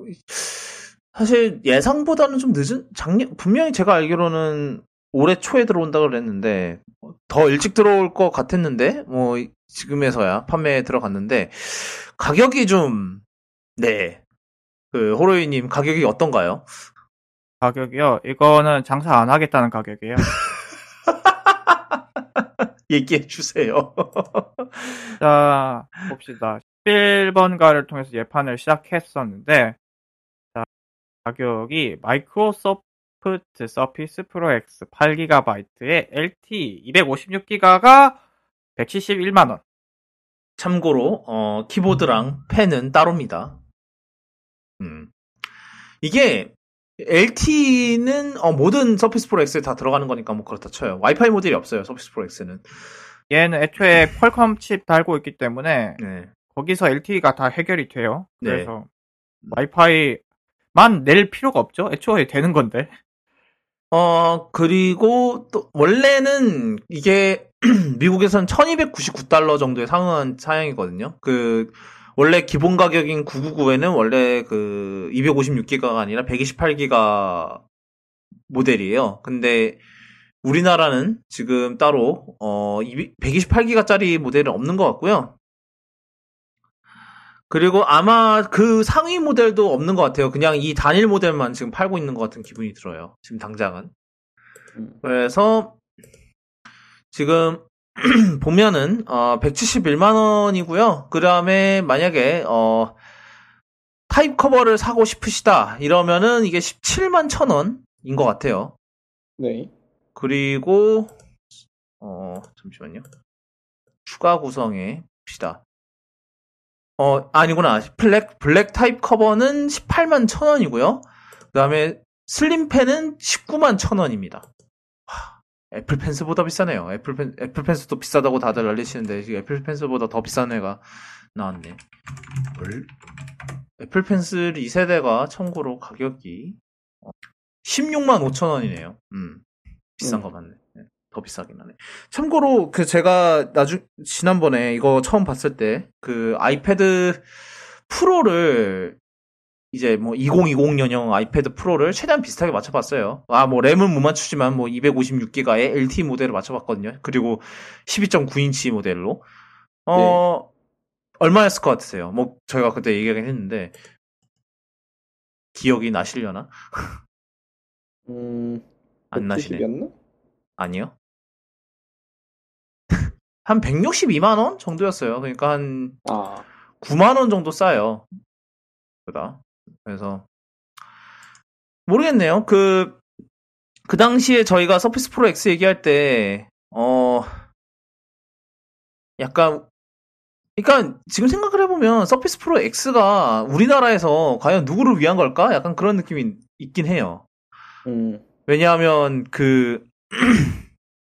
사실 예상보다는 좀 늦은, 작년, 분명히 제가 알기로는 올해 초에 들어온다 그랬는데, 더 일찍 들어올 것 같았는데, 뭐, 지금에서야 판매에 들어갔는데, 가격이 좀, 네. 그, 호로이님 가격이 어떤가요? 가격이요. 이거는 장사 안 하겠다는 가격이에요. 얘기해 주세요. 자, 봅시다. 11번가를 통해서 예판을 시작했었는데, 자, 가격이 Microsoft Surface Pro X 8GB에 LTE 256기가가 171만원. 참고로 어, 키보드랑 펜은 따로입니다. 음. 이게 LTE는 어, 모든 Surface Pro X에 다 들어가는 거니까 뭐 그렇다 쳐요. 와이파이 모델이 없어요. Surface Pro X는. 얘는 애초에 퀄컴 칩 달고 있기 때문에 네. 거기서 LTE가 다 해결이 돼요. 네. 그래서 와이파이만 낼 필요가 없죠. 애초에 되는 건데. 어, 그리고 또 원래는 이게 미국에선 1299달러 정도에 상응한 사양이거든요. 그 원래 기본 가격인 999에는 원래 그 256기가가 아니라 128기가 모델이에요. 근데 우리나라는 지금 따로 어 128기가짜리 모델은 없는 것 같고요. 그리고 아마 그 상위 모델도 없는 것 같아요. 그냥 이 단일 모델만 지금 팔고 있는 것 같은 기분이 들어요. 지금 당장은. 음. 그래서 지금 보면은 어 171만 원이고요. 그다음에 만약에 어 Type Cover를 사고 싶으시다 이러면은 이게 17만 천 원인 것 같아요. 네. 그리고 어 잠시만요. 추가 구성에 봅시다. 어 아니구나. black black Type Cover는 18만 천 원이고요. 그다음에 Slim Pen은 19만 천 원입니다. Apple Pencil보다 비싸네요. Apple Pen- Apple Pencil도 비싸다고 다들 난리시는데 지금 Apple Pencil보다 더 비싼 애가 나왔네. 뭘? 애플 펜슬 2세대가 참고로 가격이 16만 5천 원이네요. 음. 비싼 음. 거 맞네. 네, 더 비싸긴 하네. 참고로 그 제가 나중 지난번에 이거 처음 봤을 때 그 아이패드 프로를 이제 뭐 2020년형 아이패드 프로를 최대한 비슷하게 맞춰봤어요. 아 뭐 램은 못 맞추지만 뭐 256기가의 LT 모델을 맞춰봤거든요. 그리고 12.9인치 모델로 어 얼마였을 것 같으세요? 뭐 저희가 그때 얘기하긴 했는데 기억이 나시려나? 음, 안 나시네. 190이었나? 아니요. 한 162만 원 정도였어요. 그러니까 한 아, 9만 원 정도 싸요. 그다. 그래서 모르겠네요. 그, 그 당시에 저희가 Surface Pro X 얘기할 때, 어, 약간, 그러니까 지금 생각을 해보면 Surface Pro X가 우리나라에서 과연 누구를 위한 걸까? 약간 그런 느낌이 있긴 해요. 음, 왜냐하면 그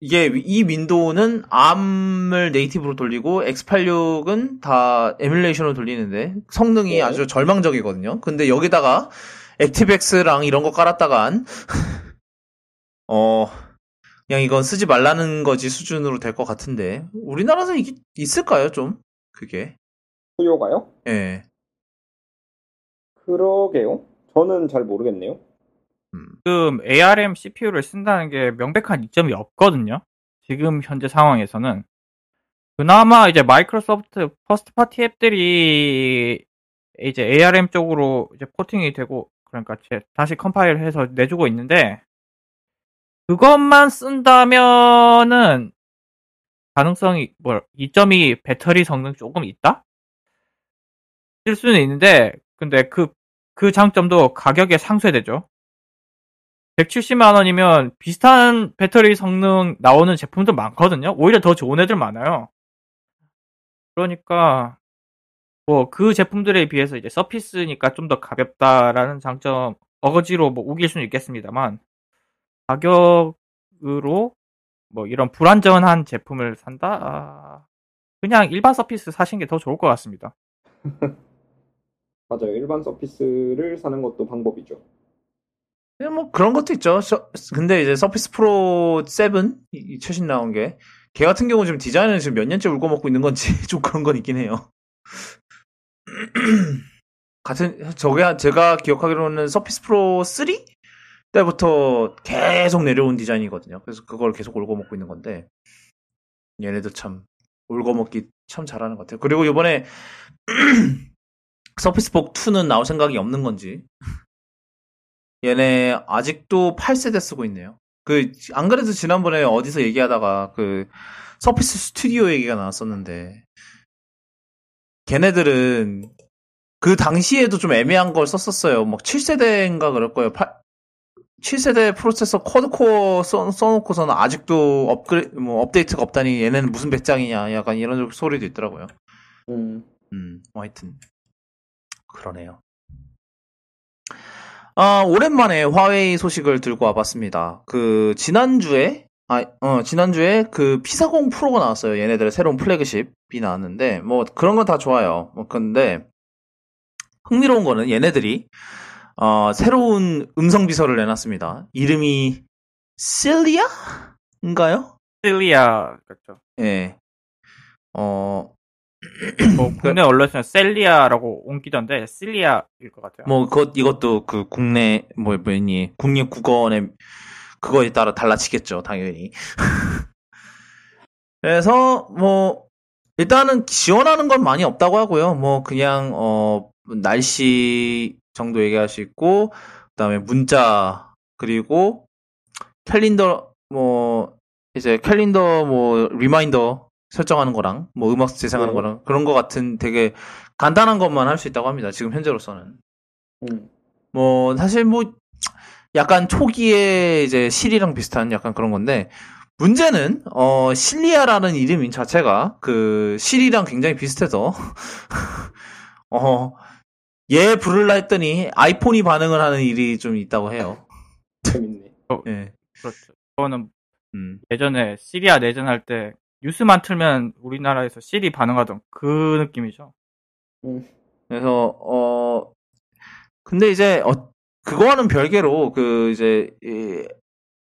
이게 이 Windows는 ARM을 native로 돌리고 X86은 다 emulation으로 돌리는데 성능이 네. 아주 절망적이거든요. 근데 여기다가 ActiveX랑 이런 거 깔았다간 어 그냥 이건 쓰지 말라는 거지 수준으로 될 것 같은데 우리나라에서 이게 있을까요 좀 그게 수요가요? 예 그러게요. 저는 잘 모르겠네요. 음. 지금 ARM CPU를 쓴다는 게 명백한 이점이 없거든요. 지금 현재 상황에서는 그나마 이제 Microsoft first party 앱들이 이제 ARM 쪽으로 이제 포팅이 되고 그러니까 제- 다시 컴파일해서 내주고 있는데 그것만 쓴다면은 가능성이 뭐 이점이 배터리 성능 조금 있다? 쓸 수는 있는데 근데 그그 장점도 가격에 상쇄되죠. 170만 원이면 비슷한 배터리 성능 나오는 제품도 많거든요. 오히려 더 좋은 애들 많아요. 그러니까 뭐 그 제품들에 비해서 이제 서피스니까 좀 더 가볍다라는 장점 어거지로 뭐 우길 수는 있겠습니다만 가격으로 뭐 이런 불안전한 제품을 산다? 아, 그냥 일반 서피스 사신 게 더 좋을 것 같습니다. 맞아요. 일반 서피스를 사는 것도 방법이죠. 네, 뭐 그런 것도 있죠. 저- 근데 이제 서피스 프로 7 이, 이 최신 나온 게 걔 같은 경우 지금 디자인은 지금 몇 년째 울고 먹고 있는 건지 좀 그런 건 있긴 해요. 같은 저게 한- 제가 기억하기로는 서피스 프로 3 때부터 계속 내려온 디자인이거든요. 그래서 그걸 계속 울고 먹고 있는 건데 얘네도 참 울고 먹기 참 잘하는 것 같아요. 그리고 이번에 서피스 복 2는 나올 생각이 없는 건지 얘네 아직도 8세대 쓰고 있네요. 그 안 그래도 지난번에 어디서 얘기하다가 그 서피스 스튜디오 얘기가 나왔었는데 걔네들은 그 당시에도 좀 애매한 걸 썼었어요. 막 7세대인가 그럴 거예요. 7세대 프로세서 쿼드코어 써, 써놓고서는 아직도 업그레 뭐 업데이트가 없다니 얘네는 무슨 배짱이냐 약간 이런 소리도 있더라고요. 음, 음, 뭐 하여튼 그러네요. 아, 오랜만에 화웨이 소식을 들고 와봤습니다. 그 지난주에 아, 어, 지난주에 그 P40 프로가 나왔어요. 얘네들의 새로운 플래그십이 나왔는데 뭐 그런 건 다 좋아요. 뭐 근데 흥미로운 거는 얘네들이 어, 새로운 음성 비서를 내놨습니다. 이름이 실리아 인가요? 셀리아 그렇죠. 예. 어, 뭐 국내 언론에서는 셀리아라고 옮기던데 실리아일 것 같아요. 뭐, 그, 이것도 그 국내, 뭐, 뭐니, 국립 국어원의 그거에 따라 달라지겠죠, 당연히. 그래서, 뭐, 일단은 지원하는 건 많이 없다고 하고요. 뭐, 그냥, 어, 날씨 정도 얘기할 수 있고, 그 다음에 문자, 그리고 캘린더, 뭐, 이제 calendar, 뭐, reminder 설정하는 거랑, 뭐, 음악 재생하는 네. 거랑, 그런 거 같은 되게 간단한 것만 할 수 있다고 합니다. 지금 현재로서는. 음, 뭐 사실 뭐 약간 초기에 이제 Siri랑 비슷한 약간 그런 건데 문제는 어 Celia라는 이름 자체가 그 Siri랑 굉장히 비슷해서 어 얘 부를라 했더니 iPhone이 반응을 하는 일이 좀 있다고 해요. 재밌네. 예. 그렇죠. 그거는 음. 예전에 시리아 내전할 때 뉴스만 틀면 우리나라에서 시리 반응하던 그 느낌이죠. 그래서 어 근데 이제 어 그거와는 별개로 그 이제 이-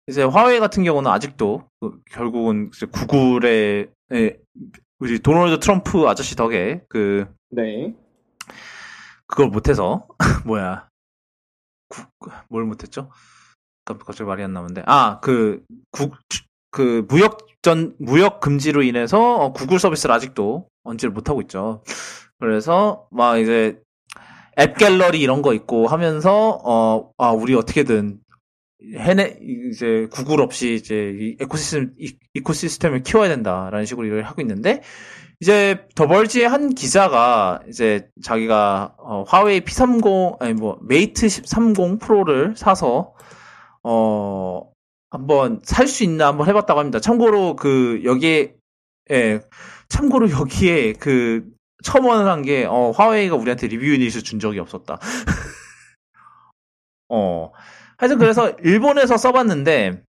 이제 화웨이 같은 경우는 아직도 그 결국은 이제 구글의 예, 우리 도널드 트럼프 아저씨 덕에 그 네. 그걸 못해서 뭐야 구- 뭘 못했죠? 깜- 갑자기 말이 안 나오는데 아그 그그 무역 전 무역 금지로 인해서 어, 구글 서비스를 아직도 언제를 못 하고 있죠. 그래서 막 이제 앱 갤러리 이런 거 있고 하면서 어 아 우리 어떻게든 해내 이제 구글 없이 이제 이 에코시스템 이- 이코시스템을 키워야 된다라는 식으로 일을 하고 있는데 이제 The Verge의 한 기자가 이제 자기가 어, 화웨이 P30 아니 뭐 Mate 30 Pro를 사서 어 한번 살 수 있나 한번 해봤다고 합니다. 참고로 그 여기에 예 참고로 여기에 그 첨언을 한 게 어, 화웨이가 우리한테 review unit을 준 적이 없었다. 어 하여튼 그래서 일본에서 써봤는데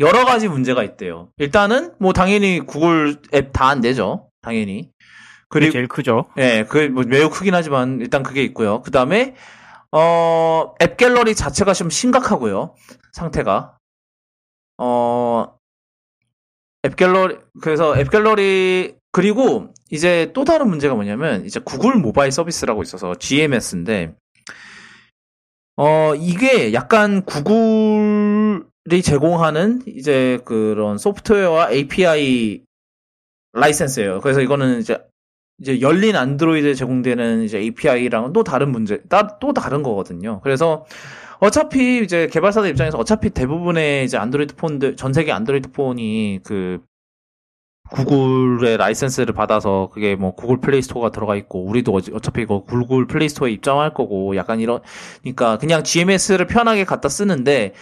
여러 가지 문제가 있대요. 일단은 뭐 당연히 구글 앱 다 안 되죠. 당연히. 그리고 제일 크죠. 예, 그, 뭐, 매우 크긴 하지만, 일단 그게 있고요. 그 다음에, 어, 앱 갤러리 자체가 좀 심각하고요. 상태가. 어, 앱 갤러리, 그래서 앱 갤러리, 그리고 이제 또 다른 문제가 뭐냐면, 이제 구글 모바일 서비스라고 있어서 GMS인데, 어, 이게 약간 Google이 제공하는 이제 그런 소프트웨어와 API 라이센스예요. 그래서 이거는 이제 이제 열린 Android에 제공되는 이제 API랑은 또 다른 문제, 따, 또 다른 거거든요. 그래서 어차피 이제 개발사들 입장에서 어차피 대부분의 이제 안드로이드 폰들, 전 세계 안드로이드 폰이 그 Google의 라이센스를 받아서 그게 뭐 Google Play Store가 들어가 있고 우리도 어차- 어차피 이거 Google Play Store에 입장할 거고 약간 이러니까 그냥 GMS를 편하게 갖다 쓰는데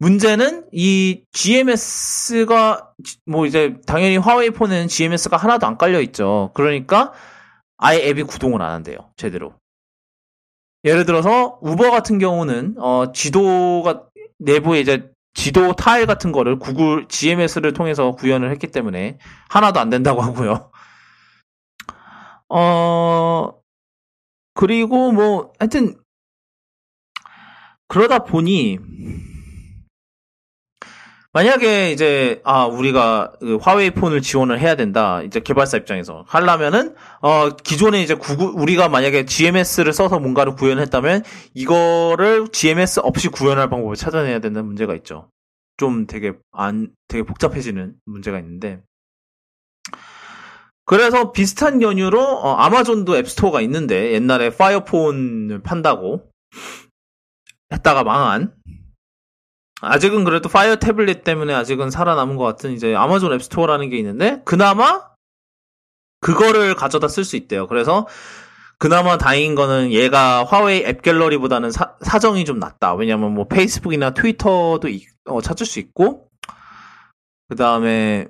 문제는 이 GMS가 뭐 이제 당연히 화웨이 폰에는 GMS가 하나도 안 깔려 있죠. 그러니까 아예 앱이 구동을 안 한대요. 제대로. 예를 들어서 우버 같은 경우는 어 지도가 내부에 이제 지도 타일 같은 거를 구글 GMS를 통해서 구현을 했기 때문에 하나도 안 된다고 하고요. 어 그리고 뭐 하여튼 그러다 보니 만약에 이제 아 우리가 그 화웨이 폰을 지원을 해야 된다 이제 개발사 입장에서 하려면은 어 기존에 이제 구글 우리가 만약에 GMS를 써서 뭔가를 구현했다면 이거를 GMS 없이 구현할 방법을 찾아내야 되는 문제가 있죠. 좀 되게 안 되게 복잡해지는 문제가 있는데 그래서 비슷한 연유로 어, 아마존도 앱스토어가 있는데 옛날에 파이어폰을 판다고 했다가 망한 아직은 그래도 파이어 태블릿 때문에 아직은 살아남은 것 같은 이제 아마존 앱스토어라는 게 있는데 그나마 그거를 가져다 쓸 수 있대요. 그래서 그나마 다행인 거는 얘가 화웨이 앱 갤러리보다는 사, 사정이 좀 낫다. 왜냐면 뭐 페이스북이나 트위터도 이- 어, 찾을 수 있고 그 다음에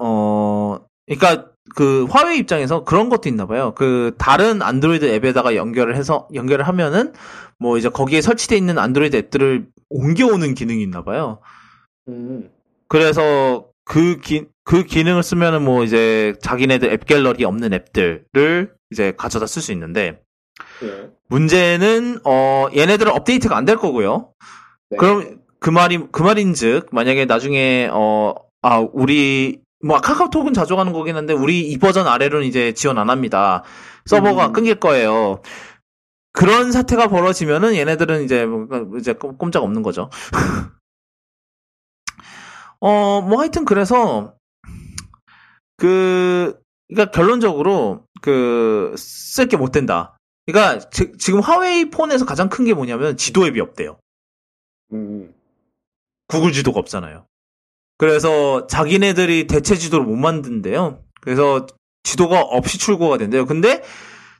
어 그러니까 그 화웨이 입장에서 그런 것도 있나 봐요. 그 다른 안드로이드 앱에다가 연결을 해서 연결을 하면은 뭐 이제 거기에 설치되어 있는 안드로이드 앱들을 옮겨오는 기능이 있나 봐요. 음. 그래서 그 기, 그 기능을 쓰면은 뭐 이제 자기네들 앱 갤러리 없는 앱들을 이제 가져다 쓸 수 있는데 예. 문제는 어 얘네들은 업데이트가 안 될 거고요. 네. 그럼 그 말이 그 말인즉 만약에 나중에 어 아 우리 뭐 카카오톡은 자주 가는 거긴 한데 우리 이 버전 아래로는 이제 지원 안 합니다. 서버가 음. 끊길 거예요. 그런 사태가 벌어지면은 얘네들은 이제 뭐 이제 꼼- 꼼짝 없는 거죠. 어 뭐 하여튼 그래서 그 그러니까 결론적으로 그 쓸 게 못 된다. 그러니까 지, 지금 화웨이 폰에서 가장 큰 게 뭐냐면 지도 앱이 없대요. 음. 구글 지도가 없잖아요. 그래서 자기네들이 대체 지도를 못 만든대요. 그래서 지도가 없이 출고가 된대요. 근데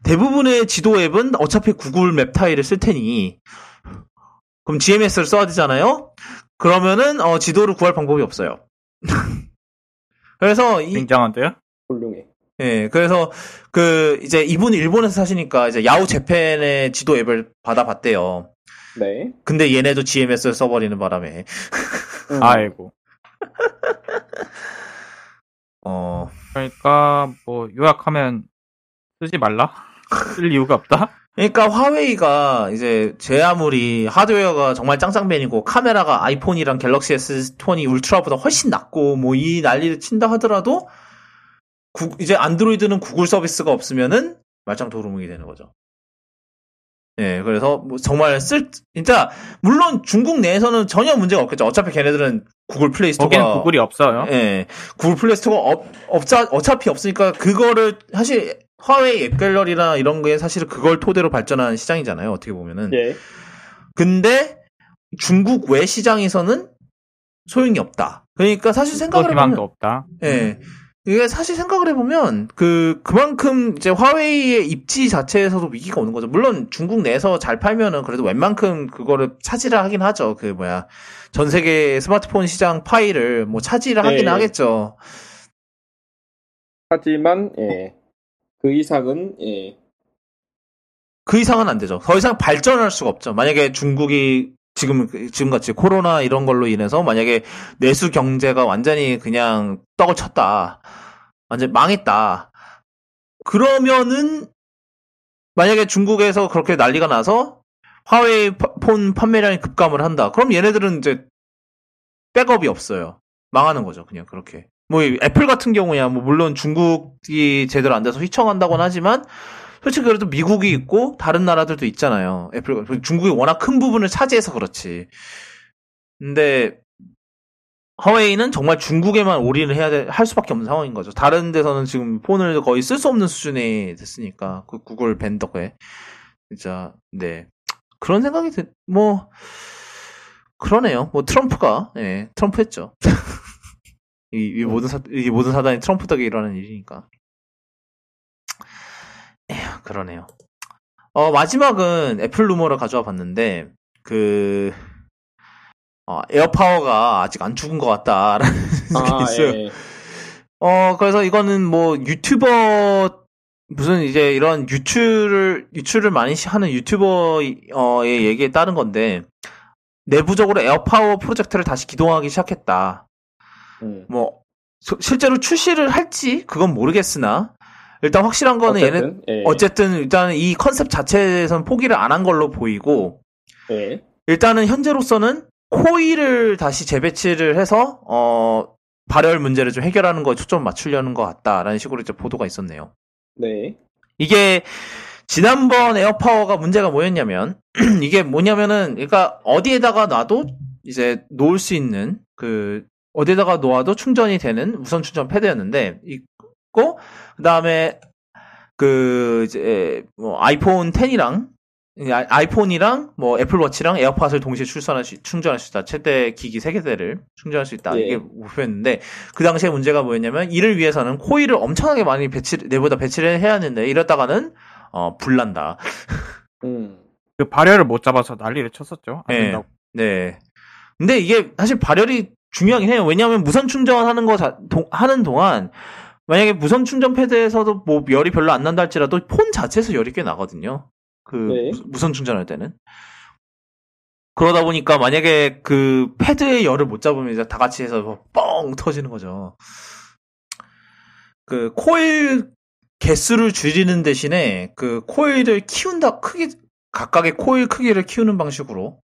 대부분의 지도 앱은 어차피 구글 맵 타일을 쓸 테니 그럼 GMS를 써야 되잖아요. 그러면은 어, 지도를 구할 방법이 없어요. 그래서 이 굉장한데요? 훌륭해. 예, 그래서 그 이제 이분이 일본에서 사시니까 이제 야후 재팬의 지도 앱을 받아봤대요. 네. 근데 얘네도 GMS를 써버리는 바람에 음. 아이고. 어, 그러니까 뭐 요약하면 쓰지 말라. 쓸 이유가 없다. 그러니까 화웨이가 이제 제 아무리 하드웨어가 정말 짱짱맨이고 카메라가 아이폰이랑 갤럭시 S20 울트라보다 훨씬 낫고 뭐 이 난리를 친다 하더라도 구- 이제 안드로이드는 구글 서비스가 없으면은 말짱 도루묵이 되는 거죠. 예, 그래서 뭐 정말 쓸 진짜 물론 중국 내에서는 전혀 문제가 없겠죠. 어차피 걔네들은 구글 플레이 스토어가 거기는 구글이 없어요. 예, 구글 플레이 스토어가 없, 없자, 어차피 없으니까 그거를 사실 화웨이 앱 갤러리나 이런 거에 사실은 그걸 토대로 발전한 시장이잖아요. 어떻게 보면은. 예. 근데 중국 외 시장에서는 소용이 없다. 그러니까 사실 또 생각을 해보면 없다. 예. 이게 사실 생각을 해보면 그 그만큼 이제 화웨이의 입지 자체에서도 위기가 오는 거죠. 물론 중국 내에서 잘 팔면은 그래도 웬만큼 그거를 차지를 하긴 하죠. 그 뭐야 전 세계 스마트폰 시장 파일을 뭐 차지를 하긴 네. 하겠죠. 하지만 예. 그 이상은 예. 그 이상은 안 되죠. 더 이상 발전할 수가 없죠. 만약에 중국이 지금 지금 같이 코로나 이런 걸로 인해서 만약에 내수 경제가 완전히 그냥 떡을 쳤다. 완전 망했다. 그러면은 만약에 중국에서 그렇게 난리가 나서 화웨이 파- 폰 판매량이 급감을 한다. 그럼 얘네들은 이제 백업이 없어요. 망하는 거죠. 그냥 그렇게. 뭐이 애플 같은 경우야 뭐 물론 중국이 제대로 안 돼서 휘청한다고는 하지만 솔직히 그래도 미국이 있고 다른 나라들도 있잖아요. 애플 중국이 워낙 큰 부분을 차지해서 그렇지. 근데 화웨이는 정말 중국에만 올인을 해야 돼, 할 수밖에 없는 상황인 거죠. 다른 데서는 지금 폰을 거의 쓸 수 없는 수준이 됐으니까 그 구글 밴 덕에 진짜 네 그런 생각이 드, 뭐 그러네요. 뭐 트럼프가 예 트럼프 했죠. 이, 이 모든 사, 이 모든 사단이 트럼프 덕에 일어나는 일이니까. 에휴, 그러네요. 어, 마지막은 애플 루머를 가져와 봤는데, 그, 어, 에어파워가 아직 안 죽은 것 같다라는 아, 있어요. 예. 어, 그래서 이거는 뭐 유튜버 무슨 이제 이런 유출을 유출을 많이 시- 하는 유튜버의 얘기에 따른 건데 내부적으로 에어파워 프로젝트를 다시 기동하기 시작했다. 음. 뭐 소- 실제로 출시를 할지 그건 모르겠으나 일단 확실한 거는 어쨌든, 예. 어쨌든 일단 이 컨셉 자체에선 포기를 안 한 걸로 보이고 예. 일단은 현재로서는 코일을 다시 재배치를 해서 어 발열 문제를 좀 해결하는 거에 초점 을 맞추려는 것 같다라는 식으로 이제 보도가 있었네요. 네. 이게 지난번 에어파워가 문제가 뭐였냐면 이게 뭐냐면은 그러니까 어디에다가 놔도 이제 놓을 수 있는 그 어디에다가 놓아도 충전이 되는 무선 충전 패드였는데 있고 그다음에 그 이제 뭐 아이폰 10이랑 아이폰이랑 뭐 애플워치랑 에어팟을 동시에 출선할 수 충전할 수 있다. 최대 기기 3개대를 충전할 수 있다. 예. 이게 목표였는데 그 당시에 문제가 뭐였냐면 이를 위해서는 코일을 엄청나게 많이 배치 내보다 배치를 해야 하는데 이러다가는 어 불난다. 음. 그 발열을 못 잡아서 난리를 쳤었죠. 안 네. 된다고. 네. 근데 이게 사실 발열이 중요하긴 해요. 왜냐하면 무선 충전하는 거 자- 동- 하는 동안 만약에 무선 충전 패드에서도 뭐 열이 별로 안 난다 할지라도 폰 자체에서 열이 꽤 나거든요. 그 네. 무- 무선 충전할 때는. 그러다 보니까 만약에 그 패드의 열을 못 잡으면 이제 다 같이 해서 뭐뻥 터지는 거죠. 그 코일 개수를 줄이는 대신에 그 코일을 키운다 크기 각각의 코일 크기를 키우는 방식으로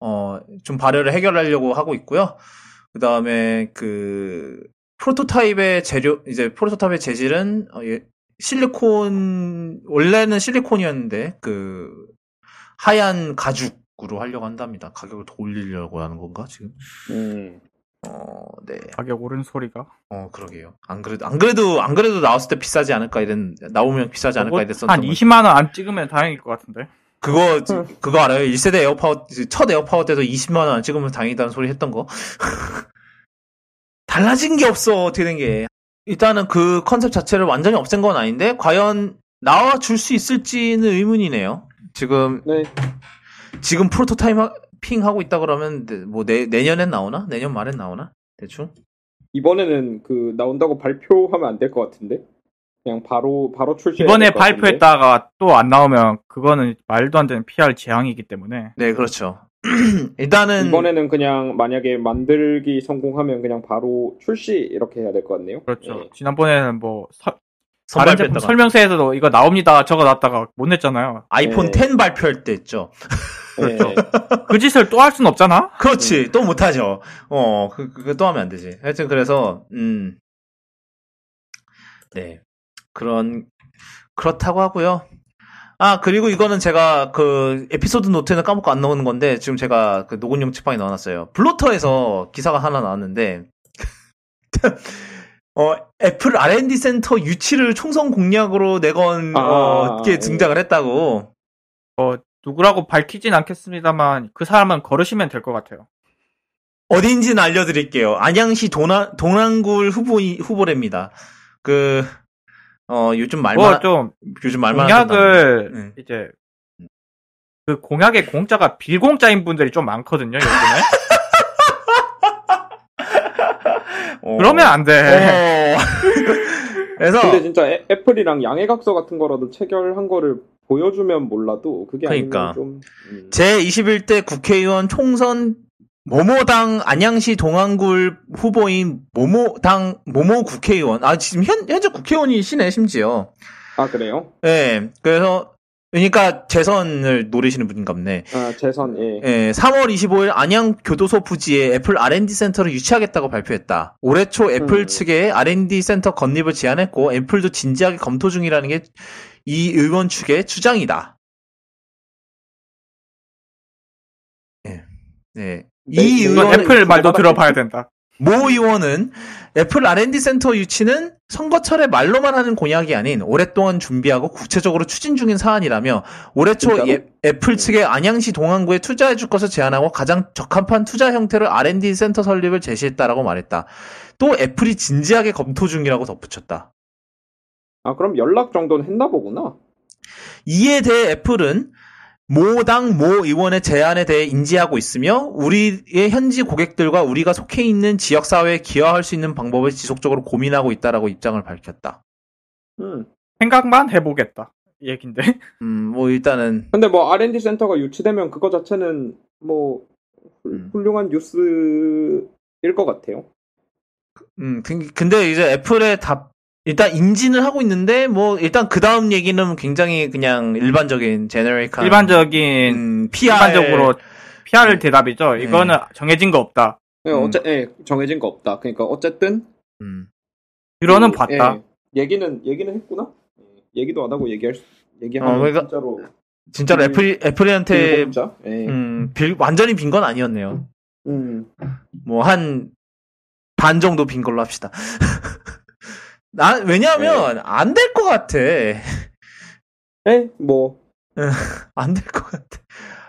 어 좀 발열을 해결하려고 하고 있고요. 그 다음에 그 프로토타입의 재료 이제 프로토타입의 재질은 어, 예, 실리콘 원래는 실리콘이었는데 그 하얀 가죽으로 하려고 한답니다. 가격을 더 올리려고 하는 건가 지금? 음. 어, 네. 가격 오른 소리가. 어, 그러게요. 안 그래도 안 그래도 안 그래도 나왔을 때 비싸지 않을까 이런 나오면 비싸지 않을까 이랬었던 한 거. 20만 원 안 찍으면 다행일 것 같은데. 그거 그거 알아요? 1세대 에어파워 첫 에어파워 때도 20만 원 안 찍으면 다행이다는 소리 했던 거. 달라진 게 없어. 어떻게 된 게. 일단은 그 컨셉 자체를 완전히 없앤 건 아닌데 과연 나와 줄 수 있을지는 의문이네요. 지금 네. 지금 프로토타이핑 하고 있다 그러면 뭐 내, 내년엔 나오나? 내년 말엔 나오나? 대충? 이번에는 그 나온다고 발표하면 안 될 것 같은데. 그냥 바로 바로 출시. 이번에 발표했다가 또 안 나오면 그거는 말도 안 되는 PR 재앙이기 때문에 네, 그렇죠. 일단은 이번에는 그냥 만약에 만들기 성공하면 그냥 바로 출시 이렇게 해야 될 것 같네요. 그렇죠. 네. 지난번에는 뭐 서- 다른 제품 뺐다가 설명서에서도 이거 나옵니다 적어놨다가 못 냈잖아요. 아이폰 네. 10 발표할 때 했죠. 네. 그 짓을 또할순 없잖아. 그렇지. 또 못하죠. 어, 그, 그거 또 하면 안 되지. 하여튼, 그래서, 음. 네. 그런, 그렇다고 하고요. 아, 그리고 이거는 제가 그 에피소드 노트에는 까먹고 안 넣은 건데, 지금 제가 그 녹음용 책방에 넣어놨어요. 블로터에서 기사가 하나 나왔는데, 어, 애플 R&D 센터 유치를 총선 공약으로 내건, 아, 어, 게 예. 등장을 했다고. 어, 누구라고 밝히진 않겠습니다만 그 사람은 걸으시면 될 것 같아요. 어딘지는 알려드릴게요. 안양시 동안, 동안굴 후보, 후보랍니다. 그, 어, 요즘 말만, 뭐좀 요즘 말만 공약을 네. 이제 그 공약의 공짜가 빌공짜인 분들이 좀 많거든요. 요즘에. 어. 그러면 안 돼. 어. 그래서, 근데 진짜 애, 애플이랑 양해각서 같은 거라도 체결한 거를 보여주면 몰라도 그게 그러니까. 아니면 좀 음. 제21대 국회의원 총선 모모당 안양시 동안굴 후보인 모모당 모모 국회의원 아 지금 현, 현재 국회의원이시네 심지어 아 그래요? 예 그래서 그러니까 재선을 노리시는 분인가 보네 아 재선 예. 예, 3월 25일 안양 교도소 부지에 애플 R&D 센터를 유치하겠다고 발표했다. 올해 초 애플 음. 측에 R&D 센터 건립을 제안했고 애플도 진지하게 검토 중이라는 게 이 의원 측의 주장이다. 예. 네. 네, 이 의원 애플 말도 들어봐야 된다. 모 의원은 애플 R&D 센터 유치는 선거철에 말로만 하는 공약이 아닌 오랫동안 준비하고 구체적으로 추진 중인 사안이라며 올해 초? 예- 애플 측에 안양시 동안구에 투자해 줄 것을 제안하고 가장 적합한 투자 형태를 R&D 센터 설립을 제시했다라고 말했다. 또 애플이 진지하게 검토 중이라고 덧붙였다. 아 그럼 연락 정도는 했나 보구나. 이에 대해 애플은 모당 모 의원의 제안에 대해 인지하고 있으며 우리의 현지 고객들과 우리가 속해 있는 지역 사회에 기여할 수 있는 방법을 지속적으로 고민하고 있다라고 입장을 밝혔다. 음. 생각만 해보겠다. 이 얘긴데. 음, 뭐 일단은 근데 뭐 R&D 센터가 유치되면 그거 자체는 뭐 훌- 음. 훌륭한 뉴스일 것 같아요. 음, 근- 근데 이제 애플의 답 일단 인지는 하고 있는데 뭐 일단 그 다음 얘기는 굉장히 그냥 일반적인 제너릭한 일반적인 음, PR 일반적으로 PR 네. 대답이죠. 이거는 정해진 거 없다. 예, 음. 어째 예, 정해진 거 없다. 그러니까 어쨌든 음, 들어는 그, 봤다. 예, 얘기는 얘기는 했구나. 예, 얘기도 안 하고 얘기할 수, 얘기하면 어, 그러니까- 진짜로 진짜로 음, 애플 애플한테. 예. 음, 빌- 완전히 빈 건 아니었네요. 음. 뭐 한 반 정도 빈 걸로 합시다. 나 왜냐하면 안될 것 같아. 예, 뭐 안 될 것 같아.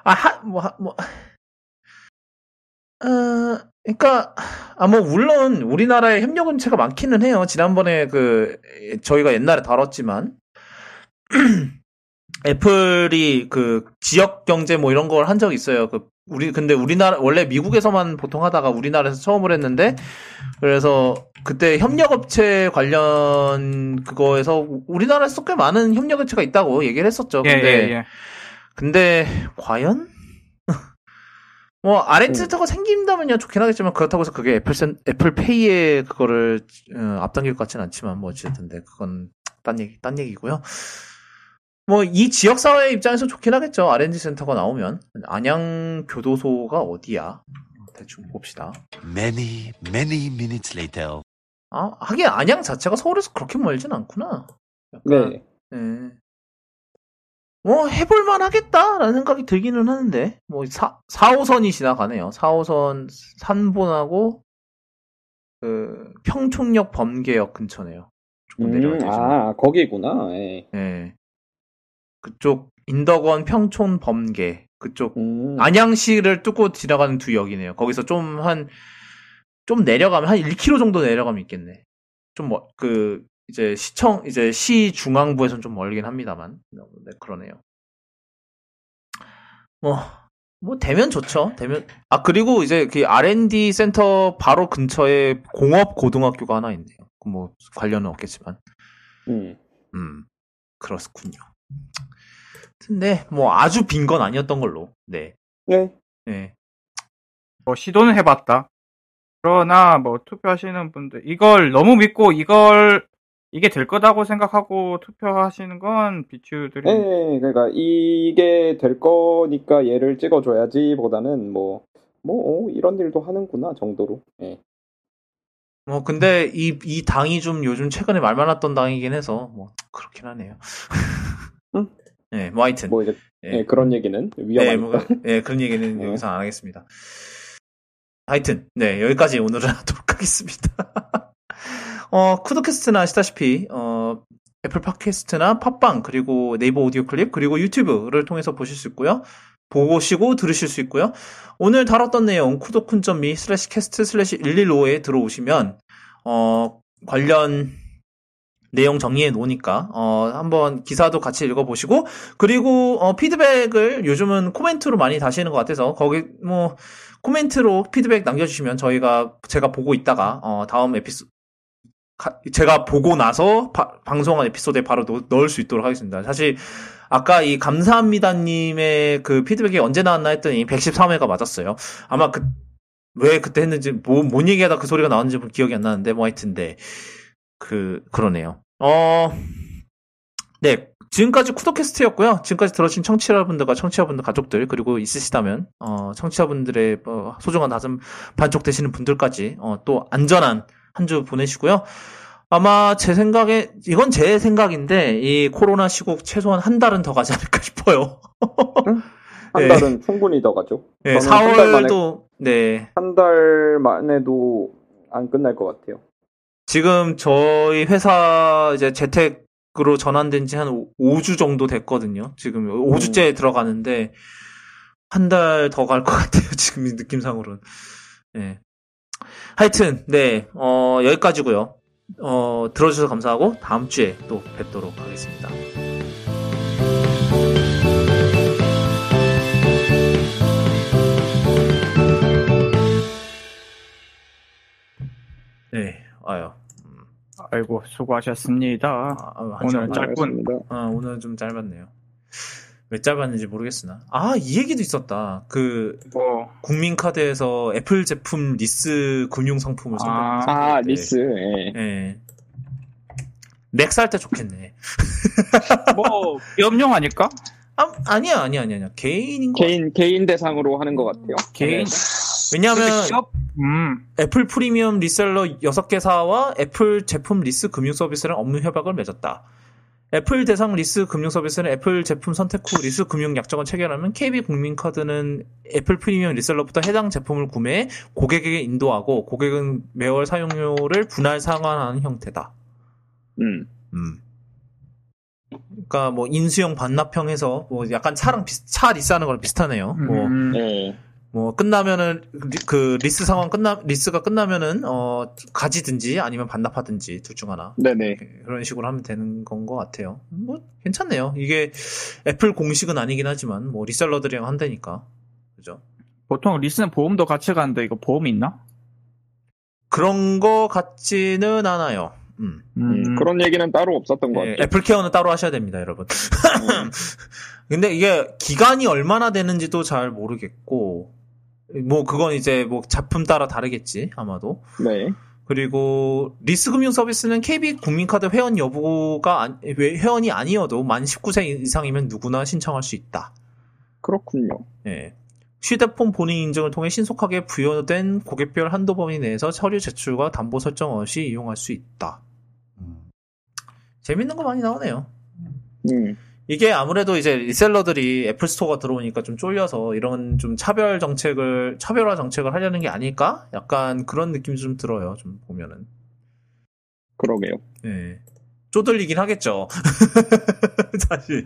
아, 하, 뭐, 하- 뭐, 어, 그니까, 아, 뭐, 물론, 우리나라에 협력 은체가 많기는 해요. 지난번에 그, 저희가 옛날에 다뤘지만, 애플이 그, 지역 경제 뭐 이런 걸 한 적이 있어요. 그, 우리, 근데 우리나라, 원래 미국에서만 보통 하다가 우리나라에서 처음을 했는데, 그래서, 그때 협력업체 관련 그거에서 우리나라에서 꽤 많은 협력업체가 있다고 얘기를 했었죠. 예, 근데, 예, 예. 근데 과연? 뭐 R&D 음. 센터가 생긴다면야 좋긴 하겠지만 그렇다고 해서 그게 애플 센 애플페이에 그거를 어, 앞당길 것 같지는 않지만 뭐 어쨌든 네, 그건 딴 얘기 딴 얘기고요. 뭐 이 지역 사회 입장에서 좋긴 하겠죠. R&D 센터가 나오면 안양 교도소가 어디야? 대충 봅시다. Many, many minutes later. 아 하긴 안양 자체가 서울에서 그렇게 멀진 않구나. 네. 예. 뭐 해볼만 하겠다라는 생각이 들기는 하는데 뭐 4, 4호선이 지나가네요. 4호선 산본하고 그 평촌역 범계역 근처네요. 조금 음, 내려가죠. 아 거기구나. 예. 예. 그쪽 인덕원 평촌 범계 그쪽 음. 안양시를 뚫고 지나가는 두 역이네요. 거기서 좀 한 좀 내려가면 한 1km 정도 내려가면 있겠네. 좀 뭐 그 이제 시청 이제 시 중앙부에선 좀 멀긴 합니다만 네, 그러네요. 뭐뭐 되면 좋죠. 되면 아 그리고 이제 그 R&D 센터 바로 근처에 공업 고등학교가 하나 있네요. 뭐 관련은 없겠지만 음. 음 그렇군요. 근데 뭐 아주 빈 건 아니었던 걸로 네 네. 예. 뭐 시도는 해봤다. 그러나 뭐 투표하시는 분들 이걸 너무 믿고 이걸 이게 될 거다고 생각하고 투표하시는 건 비추들이 네, 그러니까 이게 될 거니까 얘를 찍어줘야지 보다는 뭐, 뭐 어, 이런 일도 하는구나 정도로. 예. 뭐 근데 이 이 당이 좀 요즘 최근에 말 많았던 당이긴 해서 뭐 그렇긴 하네요. 응. 예, 뭐 하여튼 뭐 이제 예. 예, 그런 얘기는 네, 위험하니까. 뭐, 예, 그런 얘기는 네. 여기서 안 하겠습니다. 하여튼, 네, 여기까지 오늘은 하도록 하겠습니다. 어, 쿠도캐스트는 아시다시피, 어, 애플 팟캐스트나 팟빵, 그리고 네이버 오디오 클립, 그리고 유튜브를 통해서 보실 수 있고요. 보시고 들으실 수 있고요. 오늘 다뤘던 내용, 쿠도쿤.me 슬래시 캐스트 슬래시 115에 들어오시면, 어, 관련 내용 정리해 놓으니까, 어, 한번 기사도 같이 읽어보시고, 그리고 어, 피드백을 요즘은 코멘트로 많이 다시는 것 같아서 거기 뭐 코멘트로 피드백 남겨주시면 저희가 제가 보고 있다가 어, 다음 에피소 가- 제가 보고 나서 바- 방송한 에피소드에 바로 넣, 넣을 수 있도록 하겠습니다. 사실 아까 이 감사합니다님의 그 피드백이 언제 나왔나 했더니 113회가 맞았어요. 아마 그 왜 그때 했는지 뭐, 뭔 얘기하다 그 소리가 나왔는지 기억이 안 나는데 뭐 하여튼데 그 그러네요. 어 네. 지금까지 쿠도캐스트였고요. 지금까지 들어주신 청취자분들과 청취자분들 가족들 그리고 있으시다면 어, 청취자분들의 어, 소중한 가슴 반쪽 되시는 분들까지 어, 또 안전한 한 주 보내시고요. 아마 제 생각에 이건 제 생각인데 이 코로나 시국 최소한 한 달은 더 가지 않을까 싶어요. 한 네. 달은 충분히 더 가죠. 네, 저는 한달 만에 4월도 네 한 달 만에도 안 끝날 것 같아요. 지금 저희 회사 이제 재택 으로 전환된 지 한 5주 정도 됐거든요. 지금 5주째 들어가는데 한 달 더 갈 것 같아요. 지금 이 느낌상으로는. 네. 하여튼 네 어, 여기까지고요. 어, 들어주셔서 감사하고 다음 주에 또 뵙도록 하겠습니다. 네, 아유. 음, 아이고 수고하셨습니다. 아, 아, 한 오늘 짧- 짧군. 아, 오늘 좀 짧았네요. 왜 짧았는지 모르겠으나. 아, 이 얘기도 있었다. 그, 뭐 국민카드에서 애플 제품 리스 금융 상품을 선택. 아, 아, 네. 리스. 예. 예. 맥 살 때 좋겠네. 뭐 기업용 아닐까? 아, 아니야, 아니야, 아니야, 아니야. 개인인 거. 개인 개인 대상으로 하는 것 같아요. 개인 왜냐면, 근데 기업 음 애플 프리미엄 리셀러 6개사와 애플 제품 리스 금융 서비스랑 업무 협약을 맺었다. 애플 대상 리스 금융 서비스는 애플 제품 선택 후 리스 금융 약정을 체결하면 KB 국민카드는 애플 프리미엄 리셀러부터 해당 제품을 구매해 고객에게 인도하고 고객은 매월 사용료를 분할 상환하는 형태다. 음. 음. 그러니까 뭐 인수형 반납형에서 뭐 약간 차랑 비슷, 차 리스하는 거랑 비슷하네요. 뭐 음, 예. 뭐 끝나면은 리- 그 리스 상황 끝나 리스가 끝나면은 어 가지든지 아니면 반납하든지 둘 중 하나 네네. 그런 식으로 하면 되는 건 것 같아요. 뭐 괜찮네요. 이게 애플 공식은 아니긴 하지만 뭐 reseller들이랑 한다니까 그죠? 보통 리스는 보험도 같이 가는데 이거 보험이 있나? 그런 거 같지는 않아요. 음. 음, 그런 얘기는 따로 없었던 것 예, 같아요. 애플 케어는 따로 하셔야 됩니다, 여러분. 음. 근데 이게 기간이 얼마나 되는지도 잘 모르겠고 뭐 그건 이제 뭐 작품 따라 다르겠지 아마도. 네. 그리고 리스 금융 서비스는 KB 국민카드 회원 여부가 안- 회- 회원이 아니어도 만 19세 이상이면 누구나 신청할 수 있다. 그렇군요. 예. 휴대폰 본인 인증을 통해 신속하게 부여된 고객별 한도 범위 내에서 서류 제출과 담보 설정 없이 이용할 수 있다. 재밌는 거 많이 나오네요. 음. 이게 아무래도 이제 reseller들이 애플 스토어가 들어오니까 좀 쫄려서 이런 좀 차별 정책을, 차별화 정책을 하려는 게 아닐까? 약간 그런 느낌이 좀 들어요. 좀 보면은. 그러게요. 예. 쪼들리긴 하겠죠. 사실.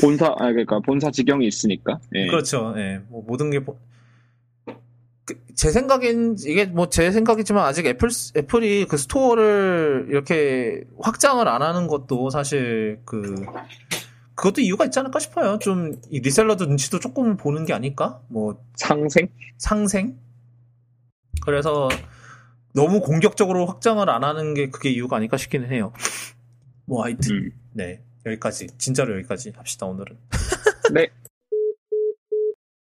본사 아 그러니까 본사 직영이 있으니까. 예. 그렇죠. 예. 뭐 모든 게 보- 그, 제 생각엔 이게 뭐 제 생각이지만 아직 애플 스- 애플이 그 스토어를 이렇게 확장을 안 하는 것도 사실 그 그것도 이유가 있지 않을까 싶어요. 좀 이 reseller도 눈치도 조금 보는 게 아닐까? 뭐 상생? 상생? 그래서 너무 공격적으로 확장을 안 하는 게 그게 이유가 아닐까 싶기는 해요. 뭐 하여튼 음. 네 여기까지 진짜로 여기까지 합시다 오늘은. 네.